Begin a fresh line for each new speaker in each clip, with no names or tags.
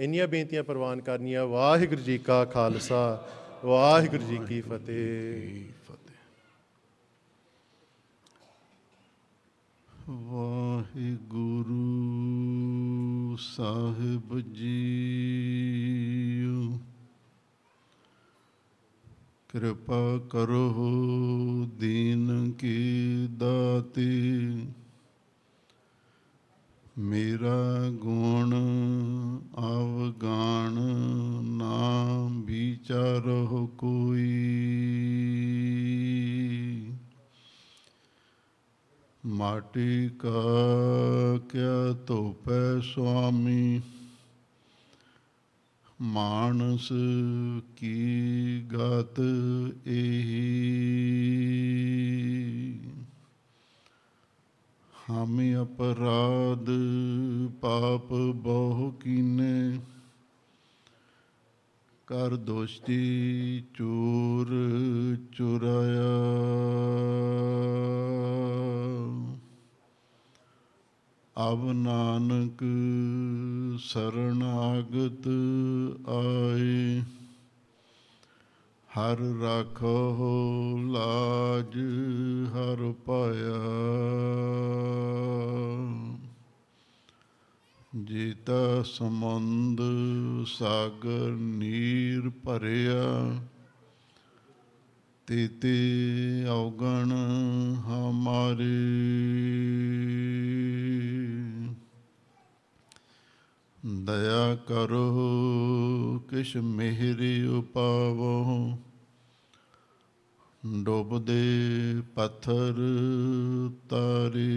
ਇੰਨੀਆਂ ਬੇਨਤੀਆਂ ਪ੍ਰਵਾਨ ਕਰਨੀਆਂ। ਵਾਹਿਗੁਰੂ ਜੀ ਕਾ ਖਾਲਸਾ ਵਾਹਿਗੁਰੂ ਜੀ ਕੀ ਫਤਿਹ।
ਵਾਹਿਗੁਰੂ ਸਾਹਿਬ ਜੀਓ ਕਿਰਪਾ ਕਰੋ ਦੀਨ ਕੀ ਦਾਤੀ। ਮੇਰਾ ਗੁਣ ਅਵਗਾਣ ਨਾ ਵਿਚਾਰੋ ਕੋਈ। ਮਾਟੀ ਕਾ ਕਿਆ ਧੋਪੈ ਸੁਆਮੀ, ਮਾਨਸ ਕੀ ਗਤ ਇਹੀ ਹਮੇ ਅਪਰਾਧ ਪਾਪ ਬਹੁ ਕੀਨੇ। ਕਰ ਦੋਸਤੀ ਚੋਰ ਚੁਰਾਇਆ। ਅਬ ਨਾਨਕ ਸਰਣਾਗਤ ਆਏ। ਹਰ ਰਾਖੋ ਲਾਜ ਹਰ ਪਾਇਆ। ਜੀਤਾ ਸਮੁੰਦ ਸਾਗਰ ਨੀਰ ਭਰਿਆ, ਤੇਤੇ ਔਗਣ ਹਮਾਰੇ। ਦਇਆ ਕਰੋ ਕਿਛ ਮਿਹਰੀ ਉਪਾਵੋ ਡੁੱਬਦੇ ਪੱਥਰ ਤਾਰੀ।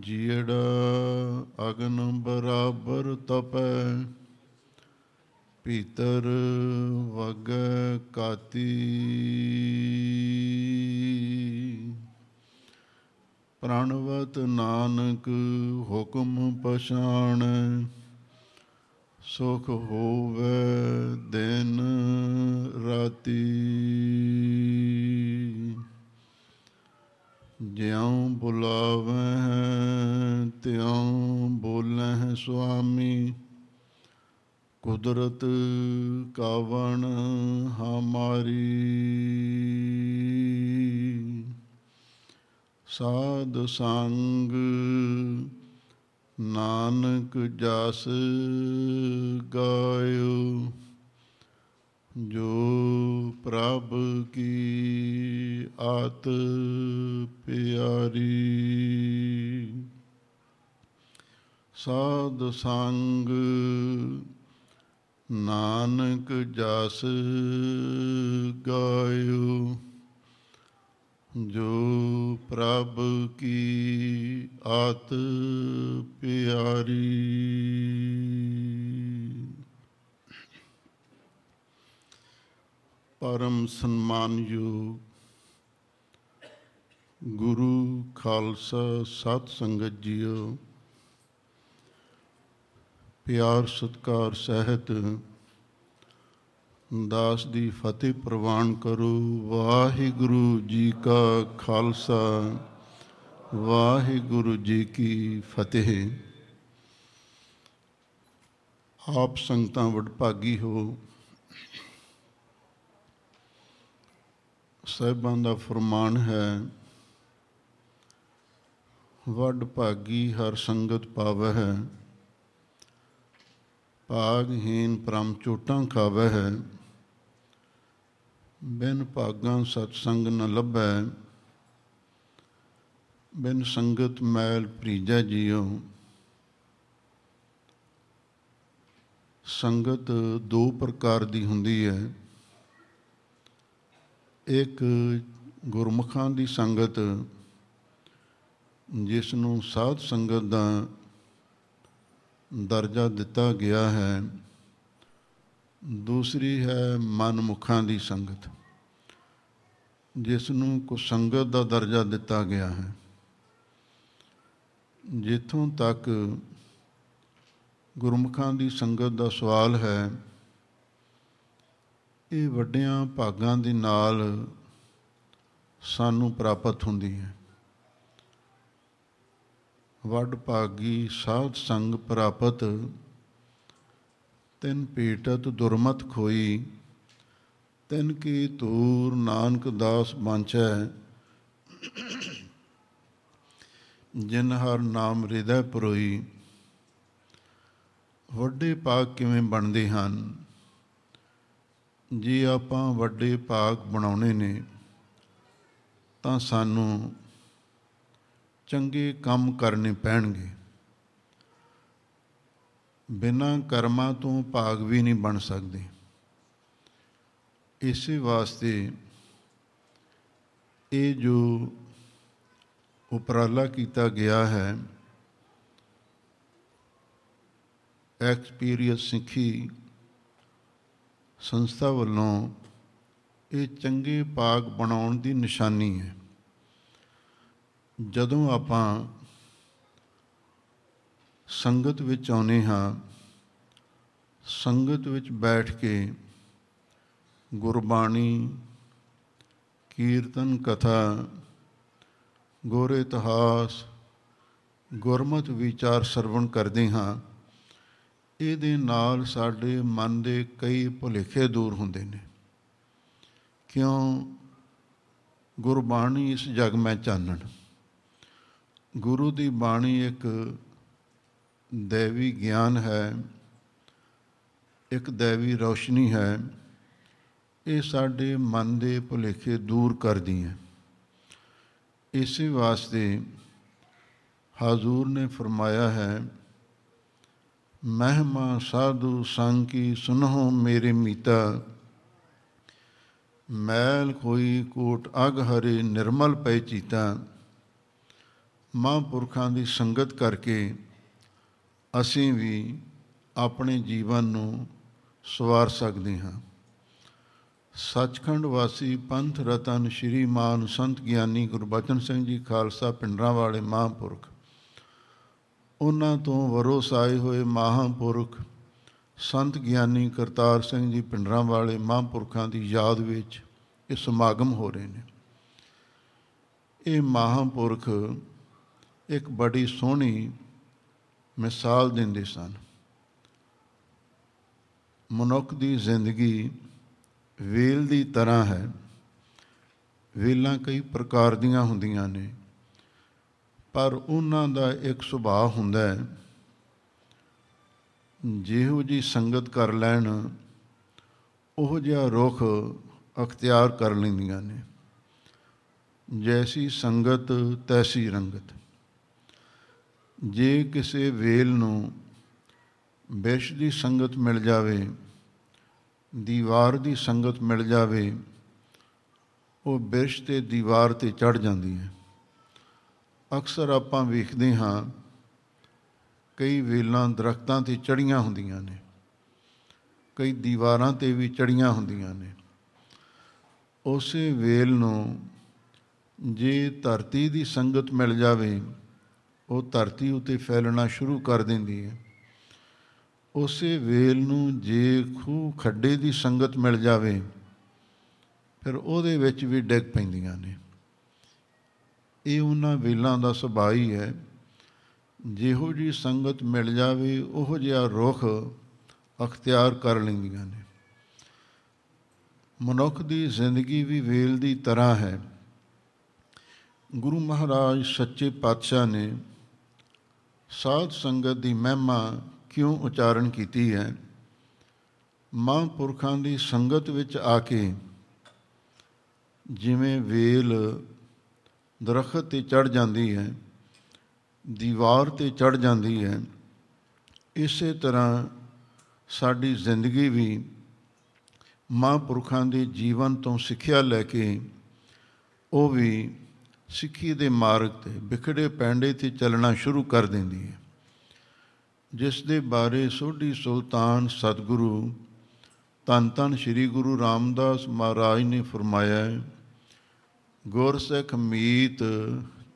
ਜੀੜਾ ਅਗਨ ਬਰਾਬਰ ਤਪੈ ਭੀਤਰ ਵਗ ਕਾਤੀ। ਪ੍ਰਣਵਤ ਨਾਨਕ ਹੁਕਮ ਪਛਾਣ। ਸੁਖ ਹੋਵੇ ਦਿਨ ਰਾਤੀ। ਜਿਉ ਬੁਲਾਵੇ ਤਿਉ ਬੋਲੇ ਸੁਆਮੀ। ਕੁਦਰਤ ਕਾਵਣ ਹਮਾਰੀ। ਸਾਧ ਸੰਗ ਨਾਨਕ ਜਸ ਗਾਇਓ ਜੋ ਪ੍ਰਭ ਕੀ ਆਤ ਪਿਆਰੀ। ਸਾਧ ਸੰਗ ਨਾਨਕ ਜਸ ਗਾਇਓ ਜੋ ਪ੍ਰਭ ਕੀ ਆਤ ਪਿਆਰੀ। ਪਰਮ ਸਨਮਾਨਯੋਗ ਗੁਰੂ ਖਾਲਸਾ ਸਤ ਸੰਗਤ ਜੀਓ, ਪਿਆਰ ਸਤਕਾਰ ਸਹਿਤ ਦਾਸ ਦੀ ਫਤਿਹ ਪ੍ਰਵਾਨ ਕਰੋ। ਵਾਹਿਗੁਰੂ ਜੀ ਕਾ ਖਾਲਸਾ। ਵਾਹਿਗੁਰੂ ਜੀ ਕੀ ਫਤਿਹ। ਆਪ ਸੰਗਤਾਂ ਵਡਭਾਗੀ ਹੋ। ਸਾਹਿਬਾਂ ਦਾ ਫਰਮਾਨ ਹੈ ਵੱਡ ਭਾਗੀ ਹਰ ਸੰਗਤ ਪਾਵੈ ਹੈ ਭਾਗਹੀਨ ਪ੍ਰਮ ਚੋਟਾਂ ਖਾਵੈ ਹੈ ਬਿਨ ਭਾਗਾਂ ਸਤ ਸੰਗ ਨ ਲੱਭੈ, ਬਿਨ ਸੰਗਤ ਮੈਲ ਪ੍ਰੀਜੈ ਜੀਉ ਸੰਗਤ ਦੋ ਪ੍ਰਕਾਰ ਦੀ ਹੁੰਦੀ ਹੈ। ਇੱਕ ਗੁਰਮੁਖਾਂ ਦੀ ਸੰਗਤ, ਜਿਸ ਨੂੰ ਸਾਧ ਸੰਗਤ ਦਾ ਦਰਜਾ ਦਿੱਤਾ ਗਿਆ ਹੈ। ਦੂਸਰੀ ਹੈ ਮਨਮੁਖਾਂ ਦੀ ਸੰਗਤ। ਜਿਸ ਨੂੰ ਕੋ ਸੰਗਤ ਦਾ ਦਰਜਾ ਦਿੱਤਾ ਗਿਆ ਹੈ। ਜਿੱਥੋਂ ਤੱਕ ਗੁਰਮੁਖਾਂ ਦੀ ਸੰਗਤ ਦਾ ਸਵਾਲ ਹੈ, ਇਹ ਵੱਡਿਆਂ ਭਾਗਾਂ ਦੇ ਨਾਲ ਸਾਨੂੰ ਪ੍ਰਾਪਤ ਹੁੰਦੀ ਹੈ। ਵੱਡ ਭਾਗੀ ਸਾਧ ਸੰਗ ਪ੍ਰਾਪਤ, ਤਿਨ ਪੀਟਤ ਦੁਰਮਤ ਖੋਈ ਤਿਨ ਕੀ ਤੂਰ ਨਾਨਕ ਦਾਸ ਬਾਂਚੈ ਜਿਨ ਹਰ ਨਾਮ ਹਿਰਦੈ ਪਰੋਈ, ਵੱਡੇ ਭਾਗ ਕਿਵੇਂ ਬਣਦੇ ਹਨ? ਜੇ ਆਪਾਂ ਵੱਡੇ ਭਾਗ ਬਣਾਉਣੇ ਨੇ, ਤਾਂ ਸਾਨੂੰ ਚੰਗੇ ਕੰਮ ਕਰਨੇ ਪੈਣਗੇ। ਬਿਨਾਂ ਕਰਮਾਂ ਤੋਂ ਭਾਗ ਵੀ ਨਹੀਂ ਬਣ ਸਕਦੇ। ਇਸੇ ਵਾਸਤੇ ਇਹ ਜੋ ਉਪਰਾਲਾ ਕੀਤਾ ਗਿਆ ਹੈ, ਐਕਸਪੀਰੀਅੰਸ ਸਿੱਖੀ ਸੰਸਥਾ ਵੱਲੋਂ ਇਹ ਚੰਗੇ ਪਾਗ ਬਣਾਉਣ ਦੀ ਨਿਸ਼ਾਨੀ ਹੈ। ਜਦੋਂ ਆਪਾਂ ਸੰਗਤ ਵਿੱਚ ਆਉਨੇ ਹਾਂ, ਸੰਗਤ ਵਿੱਚ ਬੈਠ ਕੇ ਗੁਰਬਾਣੀ, ਕੀਰਤਨ, ਕਥਾ, ਗੁਰ ਇਤਿਹਾਸ, ਗੁਰਮਤ ਵਿਚਾਰ ਸਰਵਣ ਕਰਦੇ ਹਾਂ। ਇਹਦੇ ਨਾਲ ਸਾਡੇ ਮਨ ਦੇ ਕਈ ਭੁਲੇਖੇ ਦੂਰ ਹੁੰਦੇ ਨੇ। ਕਿਉਂ? ਗੁਰਬਾਣੀ ਇਸ ਜਗ ਮੈਂ ਚਾਨਣ। ਗੁਰੂ ਦੀ ਬਾਣੀ ਇੱਕ ਦੇਵੀ ਗਿਆਨ ਹੈ, ਇੱਕ ਦੇਵੀ ਰੌਸ਼ਨੀ ਹੈ। ਇਹ ਸਾਡੇ ਮਨ ਦੇ ਭੁਲੇਖੇ ਦੂਰ ਕਰਦੀ ਹੈ। ਇਸੇ ਵਾਸਤੇ ਹਾਜ਼ੂਰ ਨੇ ਫਰਮਾਇਆ ਹੈ, ਮਹਿਮਾ ਸਾਧੂ ਸੰਗ ਕੀ ਸੁਨਹੁ ਮੇਰੇ ਮੀਤਾ। ਮੈਲ ਕੋਈ ਕੋਟ ਅਗ ਹਰੇ ਨਿਰਮਲ ਪੈ ਚੀਤਾ। ਮਹਾਂਪੁਰਖਾਂ ਦੀ ਸੰਗਤ ਕਰਕੇ ਅਸੀਂ ਵੀ ਆਪਣੇ ਜੀਵਨ ਨੂੰ ਸਵਾਰ ਸਕਦੇ ਹਾਂ। ਸੱਚਖੰਡ ਵਾਸੀ ਪੰਥ ਰਤਨ ਸ਼੍ਰੀ ਮਾਨ ਸੰਤ ਗਿਆਨੀ ਗੁਰਬਚਨ ਸਿੰਘ ਜੀ ਖਾਲਸਾ ਪਿੰਡਰਾਂ ਵਾਲੇ ਮਹਾਂਪੁਰਖ। ਉਹਨਾਂ ਤੋਂ ਵਰੋਸ ਆਏ ਹੋਏ ਮਹਾਂਪੁਰਖ ਸੰਤ ਗਿਆਨੀ ਕਰਤਾਰ ਸਿੰਘ ਜੀ ਪਿੰਡਰਾਂ ਵਾਲੇ ਮਹਾਂਪੁਰਖਾਂ ਦੀ ਯਾਦ ਵਿੱਚ ਇਹ ਸਮਾਗਮ ਹੋ ਰਹੇ ਨੇ। ਇਹ ਮਹਾਂਪੁਰਖ ਇੱਕ ਬੜੀ ਸੋਹਣੀ ਮਿਸਾਲ ਦਿੰਦੇ ਸਨ। ਮਨੁੱਖ ਦੀ ਜ਼ਿੰਦਗੀ ਵੇਲ ਦੀ ਤਰ੍ਹਾਂ ਹੈ। ਵੇਲਾਂ ਕਈ ਪ੍ਰਕਾਰ ਦੀਆਂ ਹੁੰਦੀਆਂ ਨੇ, ਪਰ ਉਹਨਾਂ ਦਾ ਇੱਕ ਸੁਭਾਅ ਹੁੰਦਾ ਹੈ। ਜਿਹੋ ਜੀ ਸੰਗਤ ਕਰ ਲੈਣ, ਉਹ ਜਿਹਾ ਰੁਖ ਅਖਤਿਆਰ ਕਰ ਲੈਂਦੀਆਂ ਨੇ। ਜੈਸੀ ਸੰਗਤ, ਤੈਸੀ ਰੰਗਤ। ਜੇ ਕਿਸੇ ਵੇਲ ਨੂੰ ਬਿਸ਼ ਦੀ ਸੰਗਤ ਮਿਲ ਜਾਵੇ ਦੀਵਾਰ ਦੀ ਸੰਗਤ ਮਿਲ ਜਾਵੇ, ਉਹ ਬਿਸ਼ ਤੇ ਦੀਵਾਰ ਤੇ ਚੜ ਜਾਂਦੀ ਹੈ। ਅਕਸਰ ਆਪਾਂ ਵੇਖਦੇ ਹਾਂ, ਕਈ ਵੇਲਾਂ ਦਰਖਤਾਂ ਤੇ ਚੜੀਆਂ ਹੁੰਦੀਆਂ ਨੇ, ਕਈ ਦੀਵਾਰਾਂ ਤੇ ਵੀ ਚੜੀਆਂ ਹੁੰਦੀਆਂ ਨੇ। ਉਸੇ ਵੇਲ ਨੂੰ ਜੇ ਧਰਤੀ ਦੀ ਸੰਗਤ ਮਿਲ ਜਾਵੇ, ਉਹ ਧਰਤੀ ਉਤੇ ਫੈਲਣਾ ਸ਼ੁਰੂ ਕਰ ਦਿੰਦੀ ਹੈ। ਉਸੇ ਵੇਲ ਨੂੰ ਜੇ ਖੂਹ ਖੱਡੇ ਦੀ ਸੰਗਤ ਮਿਲ ਜਾਵੇ, ਫਿਰ ਉਹਦੇ ਵਿੱਚ ਵੀ ਡਿੱਗ ਪੈਂਦੀਆਂ ਨੇ। ਇਹ ਉਹਨਾਂ ਵੇਲਾਂ ਦਾ ਸੁਭਾਅ ਹੀ ਹੈ। ਜਿਹੋ ਜੀ ਸੰਗਤ ਮਿਲ ਜਾਵੇ, ਉਹ ਜਿਹਾ ਰੁਖ ਅਖਤਿਆਰ ਕਰ ਲੈਂਦੀਆਂ ਨੇ। ਮਨੁੱਖ ਦੀ ਜ਼ਿੰਦਗੀ ਵੀ ਵੇਲ ਦੀ ਤਰ੍ਹਾਂ ਹੈ। ਗੁਰੂ ਮਹਾਰਾਜ ਸੱਚੇ ਪਾਤਸ਼ਾਹ ਨੇ ਸਾਧ ਸੰਗਤ ਦੀ ਮਹਿਮਾ ਕਿਉਂ ਉਚਾਰਨ ਕੀਤੀ ਹੈ? ਮਹਾਂਪੁਰਖਾਂ ਦੀ ਸੰਗਤ ਵਿੱਚ ਆ ਕੇ ਜਿਵੇਂ ਵੇਲ ਦਰਖਤ ਤੇ ਚੜ ਜਾਂਦੀ ਹੈ, ਦੀਵਾਰ ਤੇ ਚੜ ਜਾਂਦੀ ਹੈ, ਇਸੇ ਤਰ੍ਹਾਂ ਸਾਡੀ ਜ਼ਿੰਦਗੀ ਵੀ ਮਹਾਂਪੁਰਖਾਂ ਦੇ ਜੀਵਨ ਤੋਂ ਸਿੱਖਿਆ ਲੈ ਕੇ ਉਹ ਵੀ ਸਿੱਖੀ ਦੇ ਮਾਰਗ ਤੇ, ਵਿਖੜੇ ਪੈਂਡੇ ਤੇ ਚੱਲਣਾ ਸ਼ੁਰੂ ਕਰ ਦਿੰਦੀ ਹੈ। ਜਿਸ ਦੇ ਬਾਰੇ ਸੋਢੀ ਸੁਲਤਾਨ ਸਤਿਗੁਰੂ ਤਨ ਤਨ ਸ੍ਰੀ ਗੁਰੂ ਰਾਮਦਾਸ ਮਹਾਰਾਜ ਨੇ ਫਰਮਾਇਆ ਹੈ, ਗੁਰ ਸਿੱਖ ਮੀਤ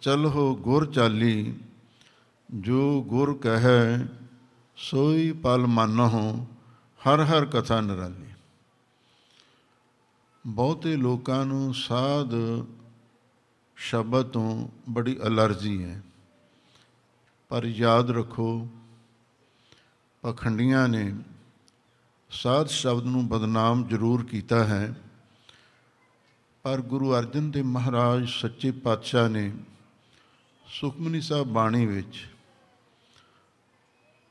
ਚਲੋ ਗੁਰ ਚਾਲੀ, ਜੋ ਗੁਰ ਕਹੈ, ਸੋਈ ਪਲ ਮੰਨਹੁ, ਹਰ ਹਰ ਕਥਾ ਨਰਾਲੀ। ਬਹੁਤੇ ਲੋਕਾਂ ਨੂੰ ਸਾਧ ਸ਼ਬਦ ਤੋਂ ਬੜੀ ਅਲਰਜੀ ਹੈ, ਪਰ ਯਾਦ ਰੱਖੋ ਪਖੰਡੀਆਂ ਨੇ ਸਾਧ ਸ਼ਬਦ ਨੂੰ ਬਦਨਾਮ ਜ਼ਰੂਰ ਕੀਤਾ ਹੈ। ਪਰ ਗੁਰੂ ਅਰਜਨ ਦੇਵ ਮਹਾਰਾਜ ਸੱਚੇ ਪਾਤਸ਼ਾਹ ਨੇ ਸੁਖਮਨੀ ਸਾਹਿਬ ਬਾਣੀ ਵਿੱਚ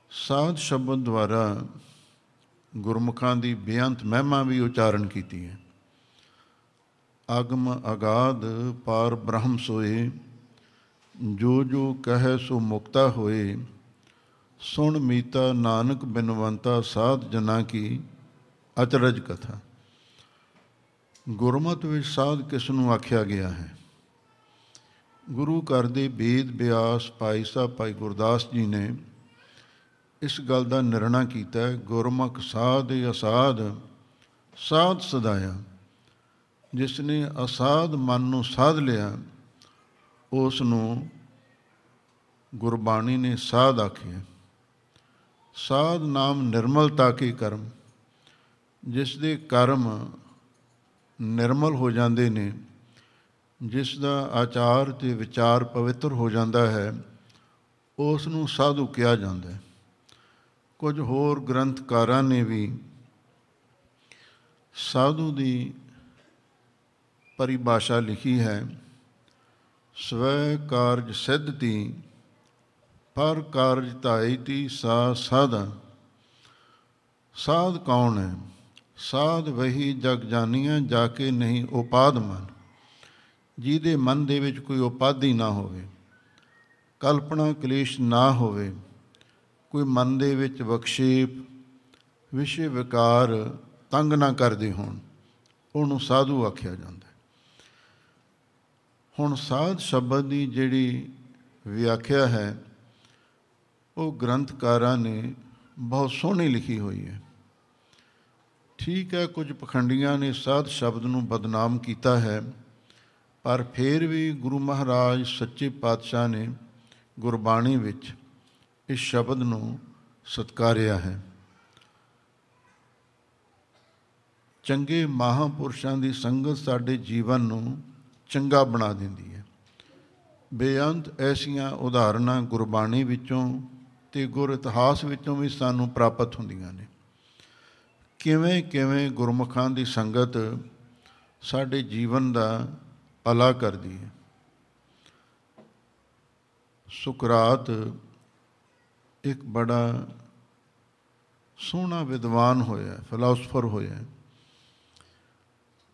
ਸਾਧ ਸ਼ਬਦ ਦੁਆਰਾ ਗੁਰਮੁਖਾਂ ਦੀ ਬੇਅੰਤ ਮਹਿਮਾ ਵੀ ਉਚਾਰਨ ਕੀਤੀ ਹੈ। ਅਗਮ ਅਗਾਧ ਪਾਰ ਬ੍ਰਹਮ ਸੋਏ, ਜੋ ਜੋ ਕਹੈ ਸੋ ਮੁਕਤਾ ਹੋਏ ਸੁਣ ਮੀਤਾ ਨਾਨਕ ਬਿਨਵੰਤਾ ਸਾਧ ਜਨਾ ਕੀ ਅਚਰਜ ਕਥਾ। ਗੁਰਮਤ ਵਿੱਚ ਸਾਧ ਕਿਸ ਨੂੰ ਆਖਿਆ ਗਿਆ ਹੈ? ਗੁਰੂ ਘਰ ਦੇ ਬੇਦ ਬਿਆਸ ਭਾਈ ਸਾਹਿਬ ਭਾਈ ਗੁਰਦਾਸ ਜੀ ਨੇ ਇਸ ਗੱਲ ਦਾ ਨਿਰਣਾ ਕੀਤਾ ਗੁਰਮੁਖ ਸਾਧ ਅਸਾਧ ਸਾਧ ਸਦਾਇਆ। ਜਿਸ ਨੇ ਅਸਾਧ ਮਨ ਨੂੰ ਸਾਧ ਲਿਆ, ਉਸ ਨੂੰ ਗੁਰਬਾਣੀ ਨੇ ਸਾਧ ਆਖਿਆ। ਸਾਧ ਨਾਮ ਨਿਰਮਲਤਾ ਕੇ ਕਰਮ? ਜਿਸ ਦੇ ਕਰਮ ਨਿਰਮਲ ਹੋ ਜਾਂਦੇ ਨੇ, ਜਿਸ ਦਾ ਆਚਾਰ ਤੇ ਵਿਚਾਰ ਪਵਿੱਤਰ ਹੋ ਜਾਂਦਾ ਹੈ ਉਸ ਨੂੰ ਸਾਧੂ ਕਿਹਾ ਜਾਂਦਾ ਹੈ। ਕੁਝ ਹੋਰ ਗ੍ਰੰਥਕਾਰਾਂ ਨੇ ਵੀ ਸਾਧੂ ਦੀ ਪਰਿਭਾਸ਼ਾ ਲਿਖੀ ਹੈ, ਸਵੈ ਕਾਰਜ ਸਿੱਧਤੀ ਪਰ ਕਾਰਜ ਧਾਈ ਤੀ ਸਾ ਸਾਧਾ ਸਾਧ ਕੌਣ ਹੈ? ਸਾਧ ਵਹੀ ਜਗ ਜਾਨੀਆਂ ਜਾ ਕੇ ਨਹੀਂ ਉਪਾਦ ਮਨ। ਜਿਹਦੇ ਮਨ ਦੇ ਵਿੱਚ ਕੋਈ ਉਪਾਧੀ ਨਾ ਹੋਵੇ। ਕਲਪਨਾ ਕਲੇਸ਼ ਨਾ ਹੋਵੇ। ਕੋਈ ਮਨ ਦੇ ਵਿੱਚ ਬਖਸ਼ੇਪ ਵਿਸ਼ੇ ਵਿਕਾਰ ਤੰਗ ਨਾ ਕਰਦੇ ਹੋਣ। ਉਹਨੂੰ ਸਾਧੂ ਆਖਿਆ ਜਾਂਦਾ ਹੁਣ ਸਾਧ ਸ਼ਬਦ ਦੀ ਜਿਹੜੀ ਵਿਆਖਿਆ ਹੈ ਉਹ ਗ੍ਰੰਥਕਾਰਾਂ ਨੇ ਬਹੁਤ ਸੋਹਣੀ ਲਿਖੀ ਹੋਈ ਹੈ। ਠੀਕ ਹੈ, ਕੁਝ ਪਖੰਡੀਆਂ ਨੇ ਸਾਧ ਸ਼ਬਦ ਨੂੰ ਬਦਨਾਮ ਕੀਤਾ ਹੈ, ਪਰ ਫਿਰ ਵੀ ਗੁਰੂ ਮਹਾਰਾਜ ਸੱਚੇ ਪਾਤਸ਼ਾਹ ਨੇ ਗੁਰਬਾਣੀ ਵਿੱਚ ਇਸ ਸ਼ਬਦ ਨੂੰ ਸਤਕਾਰਿਆ ਹੈ। ਚੰਗੇ ਮਹਾਪੁਰਸ਼ਾਂ ਦੀ ਸੰਗਤ ਸਾਡੇ ਜੀਵਨ ਨੂੰ ਚੰਗਾ ਬਣਾ ਦਿੰਦੀ ਹੈ। ਬੇਅੰਤ ਐਸੀਆਂ ਉਦਾਹਰਨਾਂ ਗੁਰਬਾਣੀ ਵਿੱਚੋਂ ਤੇ ਗੁਰ ਇਤਿਹਾਸ ਵਿੱਚੋਂ ਵੀ ਸਾਨੂੰ ਪ੍ਰਾਪਤ ਹੁੰਦੀਆਂ ਨੇ। ਕਿਵੇਂ ਕਿਵੇਂ ਗੁਰਮੁਖਾਂ ਦੀ ਸੰਗਤ ਸਾਡੇ ਜੀਵਨ ਦਾ ਭਲਾ ਕਰਦੀ ਹੈ। ਸੁਕਰਾਤ ਇੱਕ ਬੜਾ ਸੋਹਣਾ ਵਿਦਵਾਨ ਹੋਇਆ ਫਿਲਾਸਫਰ ਹੋਇਆ।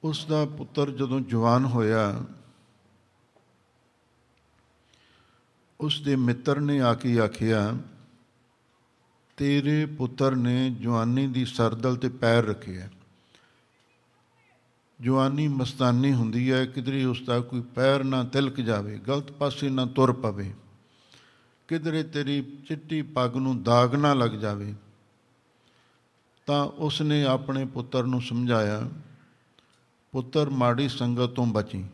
ਉਸ ਦਾ ਪੁੱਤਰ ਜਦੋਂ ਜਵਾਨ ਹੋਇਆ ਉਸ ਦੇ ਮਿੱਤਰ ਨੇ ਆ ਕੇ ਆਖਿਆ ਤੇਰੇ ਪੁੱਤਰ ਨੇ ਜਵਾਨੀ ਦੀ ਸਰਦਲ ਤੇ ਪੈਰ ਰੱਖਿਆ ਜਵਾਨੀ ਮਸਤਾਨੀ ਹੁੰਦੀ ਹੈ, ਕਿਧਰੇ ਉਸ ਦਾ ਕੋਈ ਪੈਰ ਨਾ ਤਿਲਕ ਜਾਵੇ, ਗਲਤ ਪਾਸੇ ਨਾ ਤੁਰ ਪਵੇ। ਕਿਧਰੇ ਤੇਰੀ ਚਿੱਟੀ ਪੱਗ ਨੂੰ ਦਾਗ ਨਾ ਲੱਗ ਜਾਵੇ। ਤਾਂ ਉਸ ਨੇ ਆਪਣੇ ਪੁੱਤਰ ਨੂੰ ਸਮਝਾਇਆ, ਪੁੱਤਰ ਮਾੜੀ ਸੰਗਤ ਤੋਂ ਬਚੀ।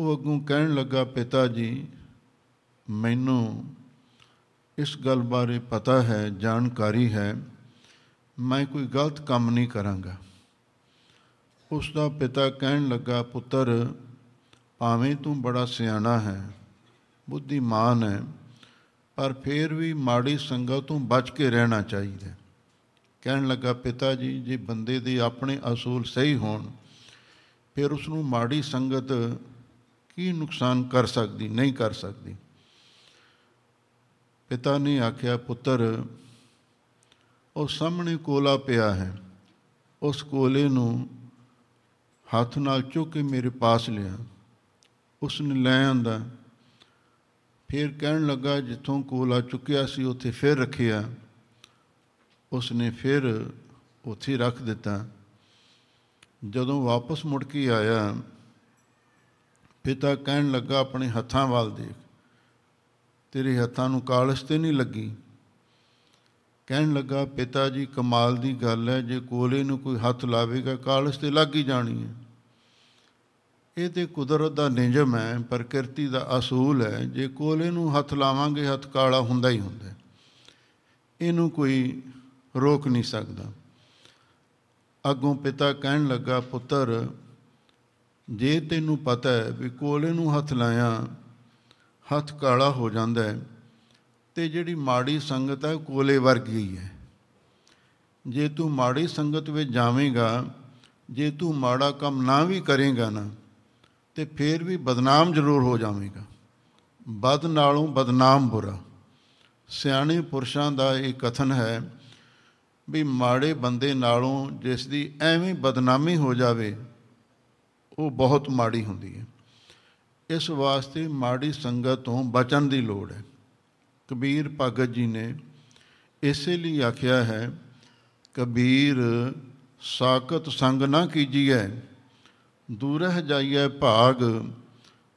ਉਹ ਅੱਗੋਂ ਕਹਿਣ ਲੱਗਾ, ਪਿਤਾ ਜੀ, ਮੈਨੂੰ ਇਸ ਗੱਲ ਬਾਰੇ ਪਤਾ ਹੈ, ਜਾਣਕਾਰੀ ਹੈ, ਮੈਂ ਕੋਈ ਗਲਤ ਕੰਮ ਨਹੀਂ ਕਰਾਂਗਾ। ਉਸ ਦਾ ਪਿਤਾ ਕਹਿਣ ਲੱਗਾ, ਪੁੱਤਰ, ਭਾਵੇਂ ਤੂੰ ਬੜਾ ਸਿਆਣਾ ਹੈ, ਬੁੱਧੀਮਾਨ ਹੈ, ਪਰ ਫੇਰ ਵੀ ਮਾੜੀ ਸੰਗਤ ਤੋਂ ਬਚ ਕੇ ਰਹਿਣਾ ਚਾਹੀਦਾ ਕਹਿਣ ਲੱਗਾ, ਪਿਤਾ ਜੀ, ਜੇ ਬੰਦੇ ਦੇ ਆਪਣੇ ਅਸੂਲ ਸਹੀ ਹੋਣ, ਫਿਰ ਉਸ ਨੂੰ ਮਾੜੀ ਸੰਗਤ ਕੀ ਨੁਕਸਾਨ ਕਰ ਸਕਦੀ, ਨਹੀਂ ਕਰ ਸਕਦੀ? ਪਿਤਾ ਨੇ ਆਖਿਆ, ਪੁੱਤਰ, ਉਹ ਸਾਹਮਣੇ ਕੋਲਾ ਪਿਆ ਹੈ। ਉਸ ਕੋਲੇ ਨੂੰ ਹੱਥ ਨਾਲ ਚੁੱਕ ਕੇ ਮੇਰੇ ਪਾਸ ਲਿਆ। ਉਸ ਨੇ ਲੈ ਆਂਦਾ। ਫਿਰ ਕਹਿਣ ਲੱਗਾ, ਜਿੱਥੋਂ ਕੋਲਾ ਚੁੱਕਿਆ ਸੀ, ਉੱਥੇ ਫਿਰ ਰੱਖਿਆ। ਉਸ ਨੇ ਫਿਰ ਉੱਥੇ ਰੱਖ ਦਿੱਤਾ। ਜਦੋਂ ਵਾਪਸ ਮੁੜ ਕੇ ਆਇਆ, ਪਿਤਾ ਕਹਿਣ ਲੱਗਾ, ਆਪਣੇ ਹੱਥਾਂ ਵੱਲ ਦੇਖ। ਤੇਰੇ ਹੱਥਾਂ ਨੂੰ ਕਾਲਸ਼ ਤੇ ਨਹੀਂ ਲੱਗੀ। ਕਹਿਣ ਲੱਗਾ, ਪਿਤਾ ਜੀ, ਕਮਾਲ ਦੀ ਗੱਲ ਹੈ, ਜੇ ਕੋਲੇ ਨੂੰ ਕੋਈ ਹੱਥ ਲਾਵੇਗਾ, ਕਾਲਸ਼ ਤੇ ਲੱਗ ਹੀ ਜਾਣੀ ਹੈ। ਇਹ ਤੇ ਕੁਦਰਤ ਦਾ ਨਿਯਮ ਹੈ, ਪ੍ਰਕਿਰਤੀ ਦਾ ਅਸੂਲ ਹੈ, ਜੇ ਕੋਲੇ ਨੂੰ ਹੱਥ ਲਾਵਾਂਗੇ, ਹੱਥ ਕਾਲਾ ਹੁੰਦਾ ਹੀ ਹੁੰਦਾ ਇਹਨੂੰ ਕੋਈ ਰੋਕ ਨਹੀਂ ਸਕਦਾ। ਅੱਗੋਂ ਪਿਤਾ ਕਹਿਣ ਲੱਗਾ, ਪੁੱਤਰ, ਜੇ ਤੈਨੂੰ ਪਤਾ ਹੈ ਵੀ ਕੋਲੇ ਨੂੰ ਹੱਥ ਲਾਇਆ ਹੱਥ ਕਾਲਾ ਹੋ ਜਾਂਦਾ ਹੈ ਤੇ ਜਿਹੜੀ ਮਾੜੀ ਸੰਗਤ ਹੈ ਕੋਲੇ ਵਰਗੀ ਹੈ ਜੇ ਤੂੰ ਮਾੜੀ ਸੰਗਤ ਵਿੱਚ ਜਾਵੇਂਗਾ, ਜੇ ਤੂੰ ਮਾੜਾ ਕੰਮ ਨਾ ਵੀ ਕਰੇਗਾ ਨਾ, ਤੇ ਫੇਰ ਵੀ ਬਦਨਾਮ ਜ਼ਰੂਰ ਹੋ ਜਾਵੇਂਗਾ। ਬਦ ਨਾਲੋਂ ਬਦਨਾਮ ਬੁਰਾ। ਸਿਆਣੇ ਪੁਰਸ਼ਾਂ ਦਾ ਇਹ ਕਥਨ ਹੈ ਵੀ ਮਾੜੇ ਬੰਦੇ ਨਾਲੋਂ ਜਿਸ ਦੀ ਐਵੇਂ ਬਦਨਾਮੀ ਹੋ ਜਾਵੇ, ਉਹ ਬਹੁਤ ਮਾੜੀ ਹੁੰਦੀ ਹੈ। ਇਸ ਵਾਸਤੇ ਮਾੜੀ ਸੰਗਤ ਤੋਂ ਬਚਣ ਦੀ ਲੋੜ ਹੈ। ਕਬੀਰ ਭਗਤ ਜੀ ਨੇ ਇਸੇ ਲਈ ਆਖਿਆ ਹੈ, ਕਬੀਰ, ਸਾਖਤ ਸੰਗ ਨਾ ਕੀਜੀਐ, ਦੂਰਹ ਜਾਈਐ ਭਾਗ,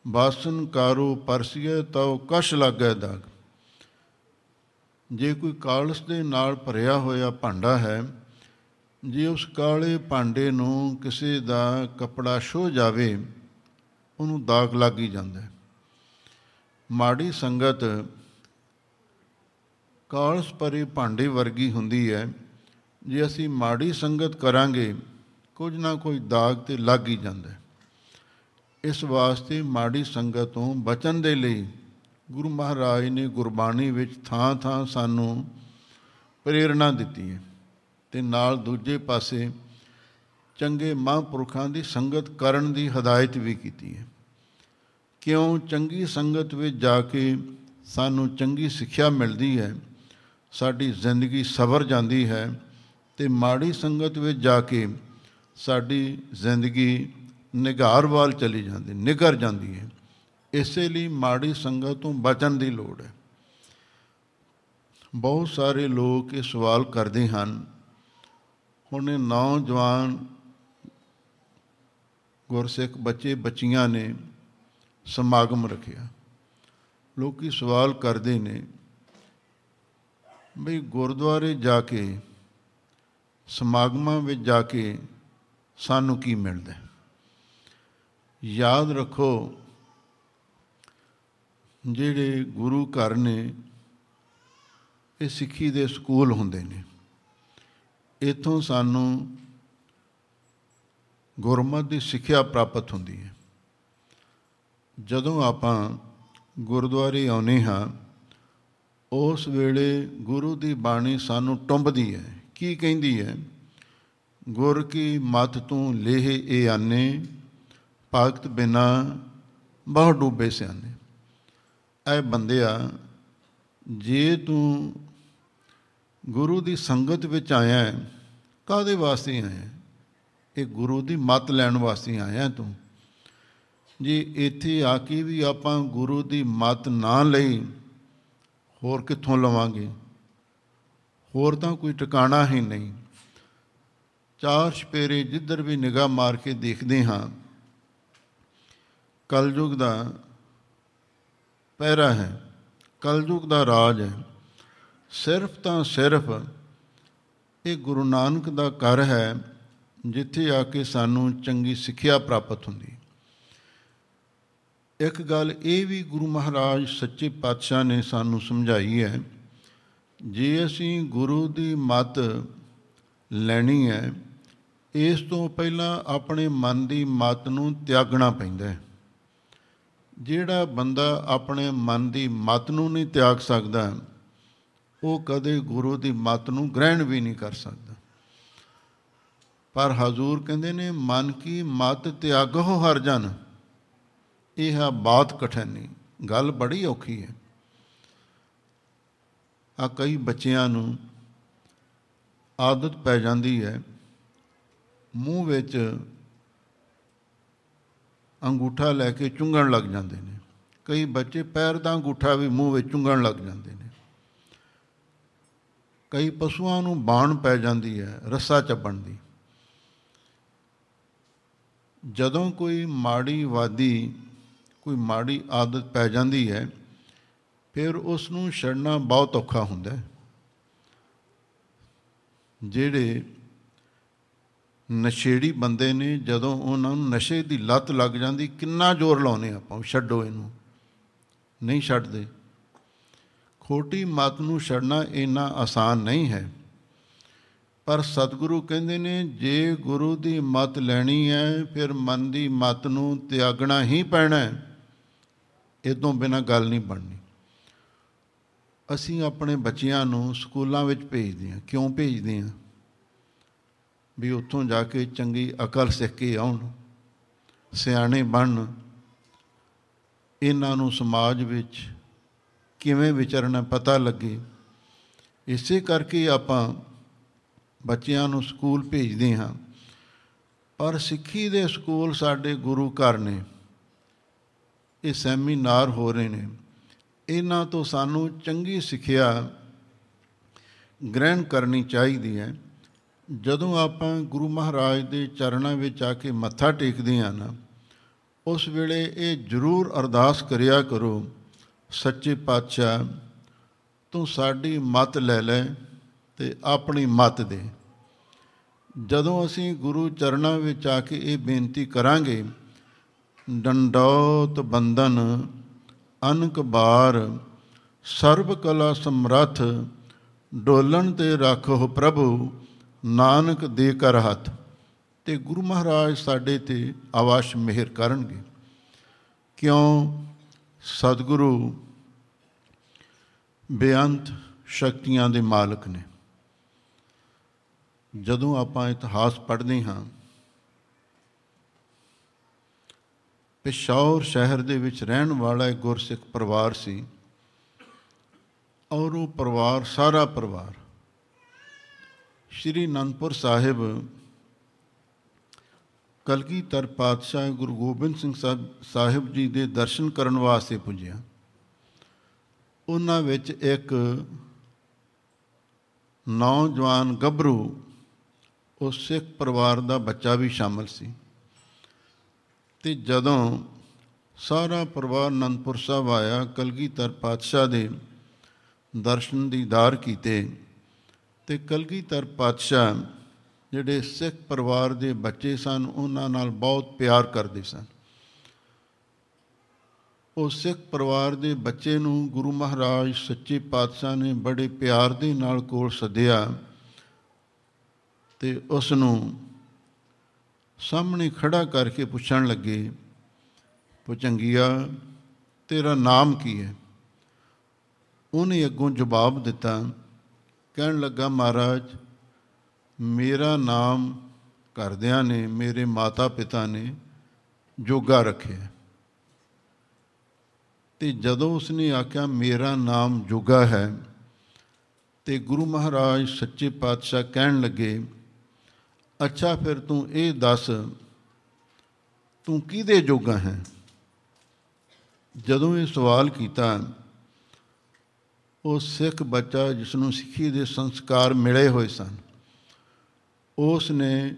ਬਾਸਨ ਕਾਰੋ ਪਰਸੀਐ ਤਉ ਕਸ਼ ਲੱਗੈ ਦਾਗ। ਜੇ ਕੋਈ ਕਾਲਸ ਦੇ ਨਾਲ ਭਰਿਆ ਹੋਇਆ ਭਾਂਡਾ ਹੈ, ਜੇ ਉਸ ਕਾਲੇ ਭਾਂਡੇ ਨੂੰ ਕਿਸੇ ਦਾ ਕਪੜਾ ਛੋ ਜਾਵੇ ਉਹਨੂੰ ਦਾਗ ਲੱਗ ਹੀ ਜਾਂਦਾ ਹੈ। ਮਾੜੀ ਸੰਗਤ ਕਾਲਸ ਭਰੇ ਭਾਂਡੇ ਵਰਗੀ ਹੁੰਦੀ ਹੈ। ਜੇ ਅਸੀਂ ਮਾੜੀ ਸੰਗਤ ਕਰਾਂਗੇ, ਕੁਝ ਨਾ ਕੁਝ ਦਾਗ ਤੇ ਲੱਗ ਹੀ ਜਾਂਦਾ ਹੈ। ਇਸ ਵਾਸਤੇ ਮਾੜੀ ਸੰਗਤ ਤੋਂ ਬਚਣ ਦੇ ਲਈ ਗੁਰੂ ਮਹਾਰਾਜ ਨੇ ਗੁਰਬਾਣੀ ਵਿੱਚ ਥਾਂ-ਥਾਂ ਸਾਨੂੰ ਪ੍ਰੇਰਣਾ ਦਿੱਤੀ ਹੈ। ਤੇ ਨਾਲ ਦੂਜੇ ਪਾਸੇ ਚੰਗੇ ਮਹਾਂਪੁਰਖਾਂ ਦੀ ਸੰਗਤ ਕਰਨ ਦੀ ਹਦਾਇਤ ਵੀ ਕੀਤੀ ਹੈ। ਕਿਉਂ ਚੰਗੀ ਸੰਗਤ ਵਿੱਚ ਜਾ ਕੇ ਸਾਨੂੰ ਚੰਗੀ ਸਿੱਖਿਆ ਮਿਲਦੀ ਹੈ, ਸਾਡੀ ਜ਼ਿੰਦਗੀ ਸਵਰ ਜਾਂਦੀ ਹੈ ਤੇ ਮਾੜੀ ਸੰਗਤ ਵਿੱਚ ਜਾ ਕੇ ਸਾਡੀ ਜ਼ਿੰਦਗੀ ਨਿਗਾਰ ਵੱਲ ਚਲੀ ਜਾਂਦੀ, ਨਿਗਰ ਜਾਂਦੀ ਹੈ। ਇਸੇ ਲਈ ਮਾੜੀ ਸੰਗਤ ਤੋਂ ਬਚਣ ਦੀ ਲੋੜ ਹੈ। ਬਹੁਤ ਸਾਰੇ ਲੋਕ ਇਹ ਸਵਾਲ ਕਰਦੇ ਹਨ। ਹੁਣ ਇਹ ਨੌਜਵਾਨ ਗੁਰਸਿੱਖ ਬੱਚੇ ਬੱਚੀਆਂ ਨੇ ਸਮਾਗਮ ਰੱਖਿਆ। ਲੋਕੀ ਸਵਾਲ ਕਰਦੇ ਨੇ ਵੀ ਗੁਰਦੁਆਰੇ ਜਾ ਕੇ, ਸਮਾਗਮਾਂ ਵਿੱਚ ਜਾ ਕੇ ਸਾਨੂੰ ਕੀ ਮਿਲਦਾ ਯਾਦ ਰੱਖੋ, ਜਿਹੜੇ ਗੁਰੂ ਘਰ ਨੇ, ਇਹ ਸਿੱਖੀ ਦੇ ਸਕੂਲ ਹੁੰਦੇ ਨੇ। ਇਥੋਂ ਸਾਨੂੰ ਗੁਰਮਤਿ ਦੀ ਸਿੱਖਿਆ ਪ੍ਰਾਪਤ ਹੁੰਦੀ ਹੈ। ਜਦੋਂ ਆਪਾਂ ਗੁਰਦੁਆਰੇ ਆਉਨੇ ਹਾਂ, ਉਸ ਵੇਲੇ ਗੁਰੂ ਦੀ ਬਾਣੀ ਸਾਨੂੰ ਟੁੰਬਦੀ ਹੈ। ਕੀ ਕਹਿੰਦੀ ਹੈ? ਗੁਰ ਕੀ ਮਤ ਤੂੰ ਲੇਹ ਏ ਆਨੇ, ਭਗਤ ਬਿਨਾ ਬਹੁ ਡੂਬੇ ਸਿਆਨੇ। ਐ ਬੰਦਿਆ ਜੇ ਤੂੰ ਗੁਰੂ ਦੀ ਸੰਗਤ ਵਿੱਚ ਆਇਆ ਹੈ ਕਾਦੇ ਵਾਸਤੇ ਆਇਆ ਇਹ ਗੁਰੂ ਦੀ ਮਤ ਲੈਣ ਵਾਸਤੇ ਆਇਆ ਤੂੰ? ਜੇ, ਇੱਥੇ ਆ ਕੇ ਵੀ ਆਪਾਂ ਗੁਰੂ ਦੀ ਮਤ ਨਾ ਲਈ, ਹੋਰ ਕਿੱਥੋਂ ਲਵਾਂਗੇ? ਹੋਰ ਤਾਂ ਕੋਈ ਟਿਕਾਣਾ ਹੀ ਨਹੀਂ। ਚਾਰ ਛਪੇਰੇ ਜਿੱਧਰ ਵੀ ਨਿਗਾਹ ਮਾਰ ਕੇ ਦੇਖਦੇ ਹਾਂ। ਕਲਯੁਗ ਦਾ ਪਹਿਰਾ ਹੈ, ਕਲਯੁਗ ਦਾ ਰਾਜ ਹੈ। ਸਿਰਫ ਤਾਂ ਸਿਰਫ ਇਹ ਗੁਰੂ ਨਾਨਕ ਦਾ ਘਰ ਹੈ ਜਿੱਥੇ ਆ ਕੇ ਸਾਨੂੰ ਚੰਗੀ ਸਿੱਖਿਆ ਪ੍ਰਾਪਤ ਹੁੰਦੀ ਇੱਕ ਗੱਲ ਇਹ ਵੀ ਗੁਰੂ ਮਹਾਰਾਜ ਸੱਚੇ ਪਾਤਸ਼ਾਹ ਨੇ ਸਾਨੂੰ ਸਮਝਾਈ ਹੈ, ਜੇ ਅਸੀਂ ਗੁਰੂ ਦੀ ਮਤ ਲੈਣੀ ਹੈ, ਇਸ ਤੋਂ ਪਹਿਲਾਂ ਆਪਣੇ ਮਨ ਦੀ ਮਤ ਨੂੰ ਤਿਆਗਣਾ ਪੈਂਦਾ ਹੈ। ਜਿਹੜਾ ਬੰਦਾ ਆਪਣੇ ਮਨ ਦੀ ਮਤ ਨੂੰ ਨਹੀਂ ਤਿਆਗ ਸਕਦਾ, ਉਹ ਕਦੇ ਗੁਰੂ ਦੀ ਮਤ ਨੂੰ ਗ੍ਰਹਿਣ ਵੀ ਨਹੀਂ ਕਰ ਸਕਦਾ। ਪਰ ਹਜ਼ੂਰ ਕਹਿੰਦੇ ਨੇ, ਮਨ ਕੀ ਮਤ ਤਿਆਗੋ ਹਰ ਜਨ। ਇਹ ਆ ਬਾਤ ਕਠਿਨੀ। ਗੱਲ ਬੜੀ ਔਖੀ ਹੈ। ਆ ਕਈ ਬੱਚਿਆਂ ਨੂੰ ਆਦਤ ਪੈ ਜਾਂਦੀ ਹੈ, ਮੂੰਹ ਵਿੱਚ ਅੰਗੂਠਾ ਲੈ ਕੇ ਚੁੰਗਣ ਲੱਗ ਜਾਂਦੇ ਨੇ। ਕਈ ਬੱਚੇ ਪੈਰ ਦਾ ਅੰਗੂਠਾ ਵੀ ਮੂੰਹ ਵਿੱਚ ਚੁੰਗਣ ਲੱਗ ਜਾਂਦੇ ਨੇ। ਕਈ ਪਸ਼ੂਆਂ ਨੂੰ ਬਾਣ ਪੈ ਜਾਂਦੀ ਹੈ, ਰੱਸਾ ਚੱਬਣ ਦੀ। ਜਦੋਂ ਕੋਈ ਮਾੜੀ ਵਾਦੀ, ਕੋਈ ਮਾੜੀ ਆਦਤ ਪੈ ਜਾਂਦੀ ਹੈ, ਫਿਰ ਉਸ ਨੂੰ ਛੱਡਣਾ ਬਹੁਤ ਔਖਾ ਹੁੰਦਾ ਹੈ। ਜਿਹੜੇ ਨਸ਼ੇੜੀ ਬੰਦੇ ਨੇ, ਜਦੋਂ ਉਹਨਾਂ ਨੂੰ ਨਸ਼ੇ ਦੀ ਲੱਤ ਲੱਗ ਜਾਂਦੀ, ਕਿੰਨਾ ਜ਼ੋਰ ਲਾਉਨੇ ਆਪਾਂ ਛੱਡੋ ਇਹਨੂੰ, ਨਹੀਂ ਛੱਡਦੇ। ਖੋਟੀ ਮਤ ਨੂੰ ਛੱਡਣਾ ਇੰਨਾ ਆਸਾਨ ਨਹੀਂ ਹੈ। ਪਰ ਸਤਿਗੁਰੂ ਕਹਿੰਦੇ ਨੇ, ਜੇ ਗੁਰੂ ਦੀ ਮਤ ਲੈਣੀ ਹੈ, ਫਿਰ ਮਨ ਦੀ ਮਤ ਨੂੰ ਤਿਆਗਣਾ ਹੀ ਪੈਣਾ ਹੈ। ਇਦੋਂ ਬਿਨਾ ਗੱਲ ਨਹੀਂ ਬਣਨੀ। ਅਸੀਂ ਆਪਣੇ ਬੱਚਿਆਂ ਨੂੰ ਸਕੂਲਾਂ ਵਿੱਚ ਭੇਜਦੇ ਹਾਂ। ਕਿਉਂ ਭੇਜਦੇ ਹਾਂ? ਵੀ ਉੱਥੋਂ ਜਾ ਕੇ ਚੰਗੀ ਅਕਲ ਸਿੱਖ ਕੇ ਆਉਣ, ਸਿਆਣੇ ਬਣਨ। ਇਹਨਾਂ ਨੂੰ ਸਮਾਜ ਵਿੱਚ ਕਿਵੇਂ ਵਿਚਰਨਾ ਪਤਾ ਲੱਗੇ। ਇਸੇ ਕਰਕੇ ਆਪਾਂ ਬੱਚਿਆਂ ਨੂੰ ਸਕੂਲ ਭੇਜਦੇ ਹਾਂ। ਪਰ ਸਿੱਖੀ ਦੇ ਸਕੂਲ ਸਾਡੇ ਗੁਰੂ ਘਰ ਨੇ। ਇਹ ਸੈਮੀਨਾਰ ਹੋ ਰਹੇ ਨੇ। ਇਹਨਾਂ ਤੋਂ ਸਾਨੂੰ ਚੰਗੀ ਸਿੱਖਿਆ ਗ੍ਰਹਿਣ ਕਰਨੀ ਚਾਹੀਦੀ ਹੈ। ਜਦੋਂ ਆਪਾਂ ਗੁਰੂ ਮਹਾਰਾਜ ਦੇ ਚਰਨਾਂ ਵਿੱਚ ਆ ਕੇ ਮੱਥਾ ਟੇਕਦੇ ਹਾਂ ਨਾ, ਉਸ ਵੇਲੇ ਇਹ ਜ਼ਰੂਰ ਅਰਦਾਸ ਕਰਿਆ ਕਰੋ, ਸੱਚੇ ਪਾਤਸ਼ਾਹ, ਤੂੰ ਸਾਡੀ ਮਤ ਲੈ ਲੈ ਤੇ ਆਪਣੀ ਮਤ ਦੇ। ਜਦੋਂ ਅਸੀਂ ਗੁਰੂ ਚਰਨਾਂ ਵਿੱਚ ਆ ਕੇ ਇਹ ਬੇਨਤੀ ਕਰਾਂਗੇ, ਡੰਡੌਤ ਬੰਦਨ ਅਨਕ ਬਾਰ, ਸਰਬ ਕਲਾ ਸਮਰੱਥ, ਡੋਲਣ ਤੇ ਰੱਖੋ ਪ੍ਰਭੂ, ਨਾਨਕ ਦੇ ਕਰ ਹੱਥ। ਤੇ ਗੁਰੂ ਮਹਾਰਾਜ ਸਾਡੇ ਤੇ ਆਵਾਸ਼ ਮਿਹਰ ਕਰਨਗੇ। ਕਿਉਂ? ਸਤਿਗੁਰੂ ਬੇਅੰਤ ਸ਼ਕਤੀਆਂ ਦੇ ਮਾਲਕ ਨੇ। ਜਦੋਂ ਆਪਾਂ ਇਤਿਹਾਸ ਪੜ੍ਹਦੇ ਹਾਂ, ਪਿਸ਼ੌਰ ਸ਼ਹਿਰ ਦੇ ਵਿੱਚ ਰਹਿਣ ਵਾਲਾ ਇੱਕ ਗੁਰਸਿੱਖ ਪਰਿਵਾਰ ਸੀ ਔਰ ਉਹ ਪਰਿਵਾਰ, ਸਾਰਾ ਪਰਿਵਾਰ ਸ਼੍ਰੀ ਅਨੰਦਪੁਰ ਸਾਹਿਬ ਕਲਗੀਧਰ ਪਾਤਸ਼ਾਹ ਗੁਰੂ ਗੋਬਿੰਦ ਸਿੰਘ ਸਾਹਿਬ ਜੀ ਦੇ ਦਰਸ਼ਨ ਕਰਨ ਵਾਸਤੇ ਪੁੱਜਿਆ। ਉਹਨਾਂ ਵਿੱਚ ਇੱਕ ਨੌਜਵਾਨ ਗੱਭਰੂ ਉਸ ਸਿੱਖ ਪਰਿਵਾਰ ਦਾ ਬੱਚਾ ਵੀ ਸ਼ਾਮਲ ਸੀ। ਤੇ ਜਦੋਂ ਸਾਰਾ ਪਰਿਵਾਰ ਅਨੰਦਪੁਰ ਸਾਹਿਬ ਆਇਆ, ਕਲਗੀਧਰ ਪਾਤਸ਼ਾਹ ਦੇ ਦਰਸ਼ਨ ਦੀਦਾਰ ਕੀਤੇ ਤੇ ਕਲਗੀਧਰ ਪਾਤਸ਼ਾਹ ਜਿਹੜੇ ਸਿੱਖ ਪਰਿਵਾਰ ਦੇ ਬੱਚੇ ਸਨ, ਉਹਨਾਂ ਨਾਲ ਬਹੁਤ ਪਿਆਰ ਕਰਦੇ ਸਨ। ਉਹ ਸਿੱਖ ਪਰਿਵਾਰ ਦੇ ਬੱਚੇ ਨੂੰ ਗੁਰੂ ਮਹਾਰਾਜ ਸੱਚੇ ਪਾਤਸ਼ਾਹ ਨੇ ਬੜੇ ਪਿਆਰ ਦੇ ਨਾਲ ਕੋਲ ਸੱਦਿਆ। ਤੇ ਉਸ ਨੂੰ ਸਾਹਮਣੇ ਖੜਾ ਕਰਕੇ ਪੁੱਛਣ ਲੱਗੇ ਪੁਚੰਗੀਆ ਤੇਰਾ ਨਾਮ ਕੀ ਹੈ? ਉਹਨੇ ਅੱਗੋਂ ਜਵਾਬ ਦਿੱਤਾ, ਕਹਿਣ ਲੱਗਾ, ਮਹਾਰਾਜ, ਮੇਰਾ ਨਾਮ ਘਰਦਿਆਂ ਨੇ, ਮੇਰੇ ਮਾਤਾ ਪਿਤਾ ਨੇ ਜੋਗਾ ਰੱਖਿਆ ਤੇ ਜਦੋਂ ਉਸਨੇ ਆਖਿਆ, ਮੇਰਾ ਨਾਮ ਜੋਗਾ ਹੈ, ਤੇ ਗੁਰੂ ਮਹਾਰਾਜ ਸੱਚੇ ਪਾਤਸ਼ਾਹ ਕਹਿਣ ਲੱਗੇ ਅੱਛਾ, ਫਿਰ ਤੂੰ ਇਹ ਦੱਸ, ਤੂੰ ਕਿਹਦੇ ਜੋਗਾ ਹੈ? ਜਦੋਂ ਇਹ ਸਵਾਲ ਕੀਤਾ, ਉਹ ਸਿੱਖ ਬੱਚਾ ਜਿਸ ਨੂੰ ਸਿੱਖੀ ਦੇ ਸੰਸਕਾਰ ਮਿਲੇ ਹੋਏ ਸਨ ਉਸ ਨੇ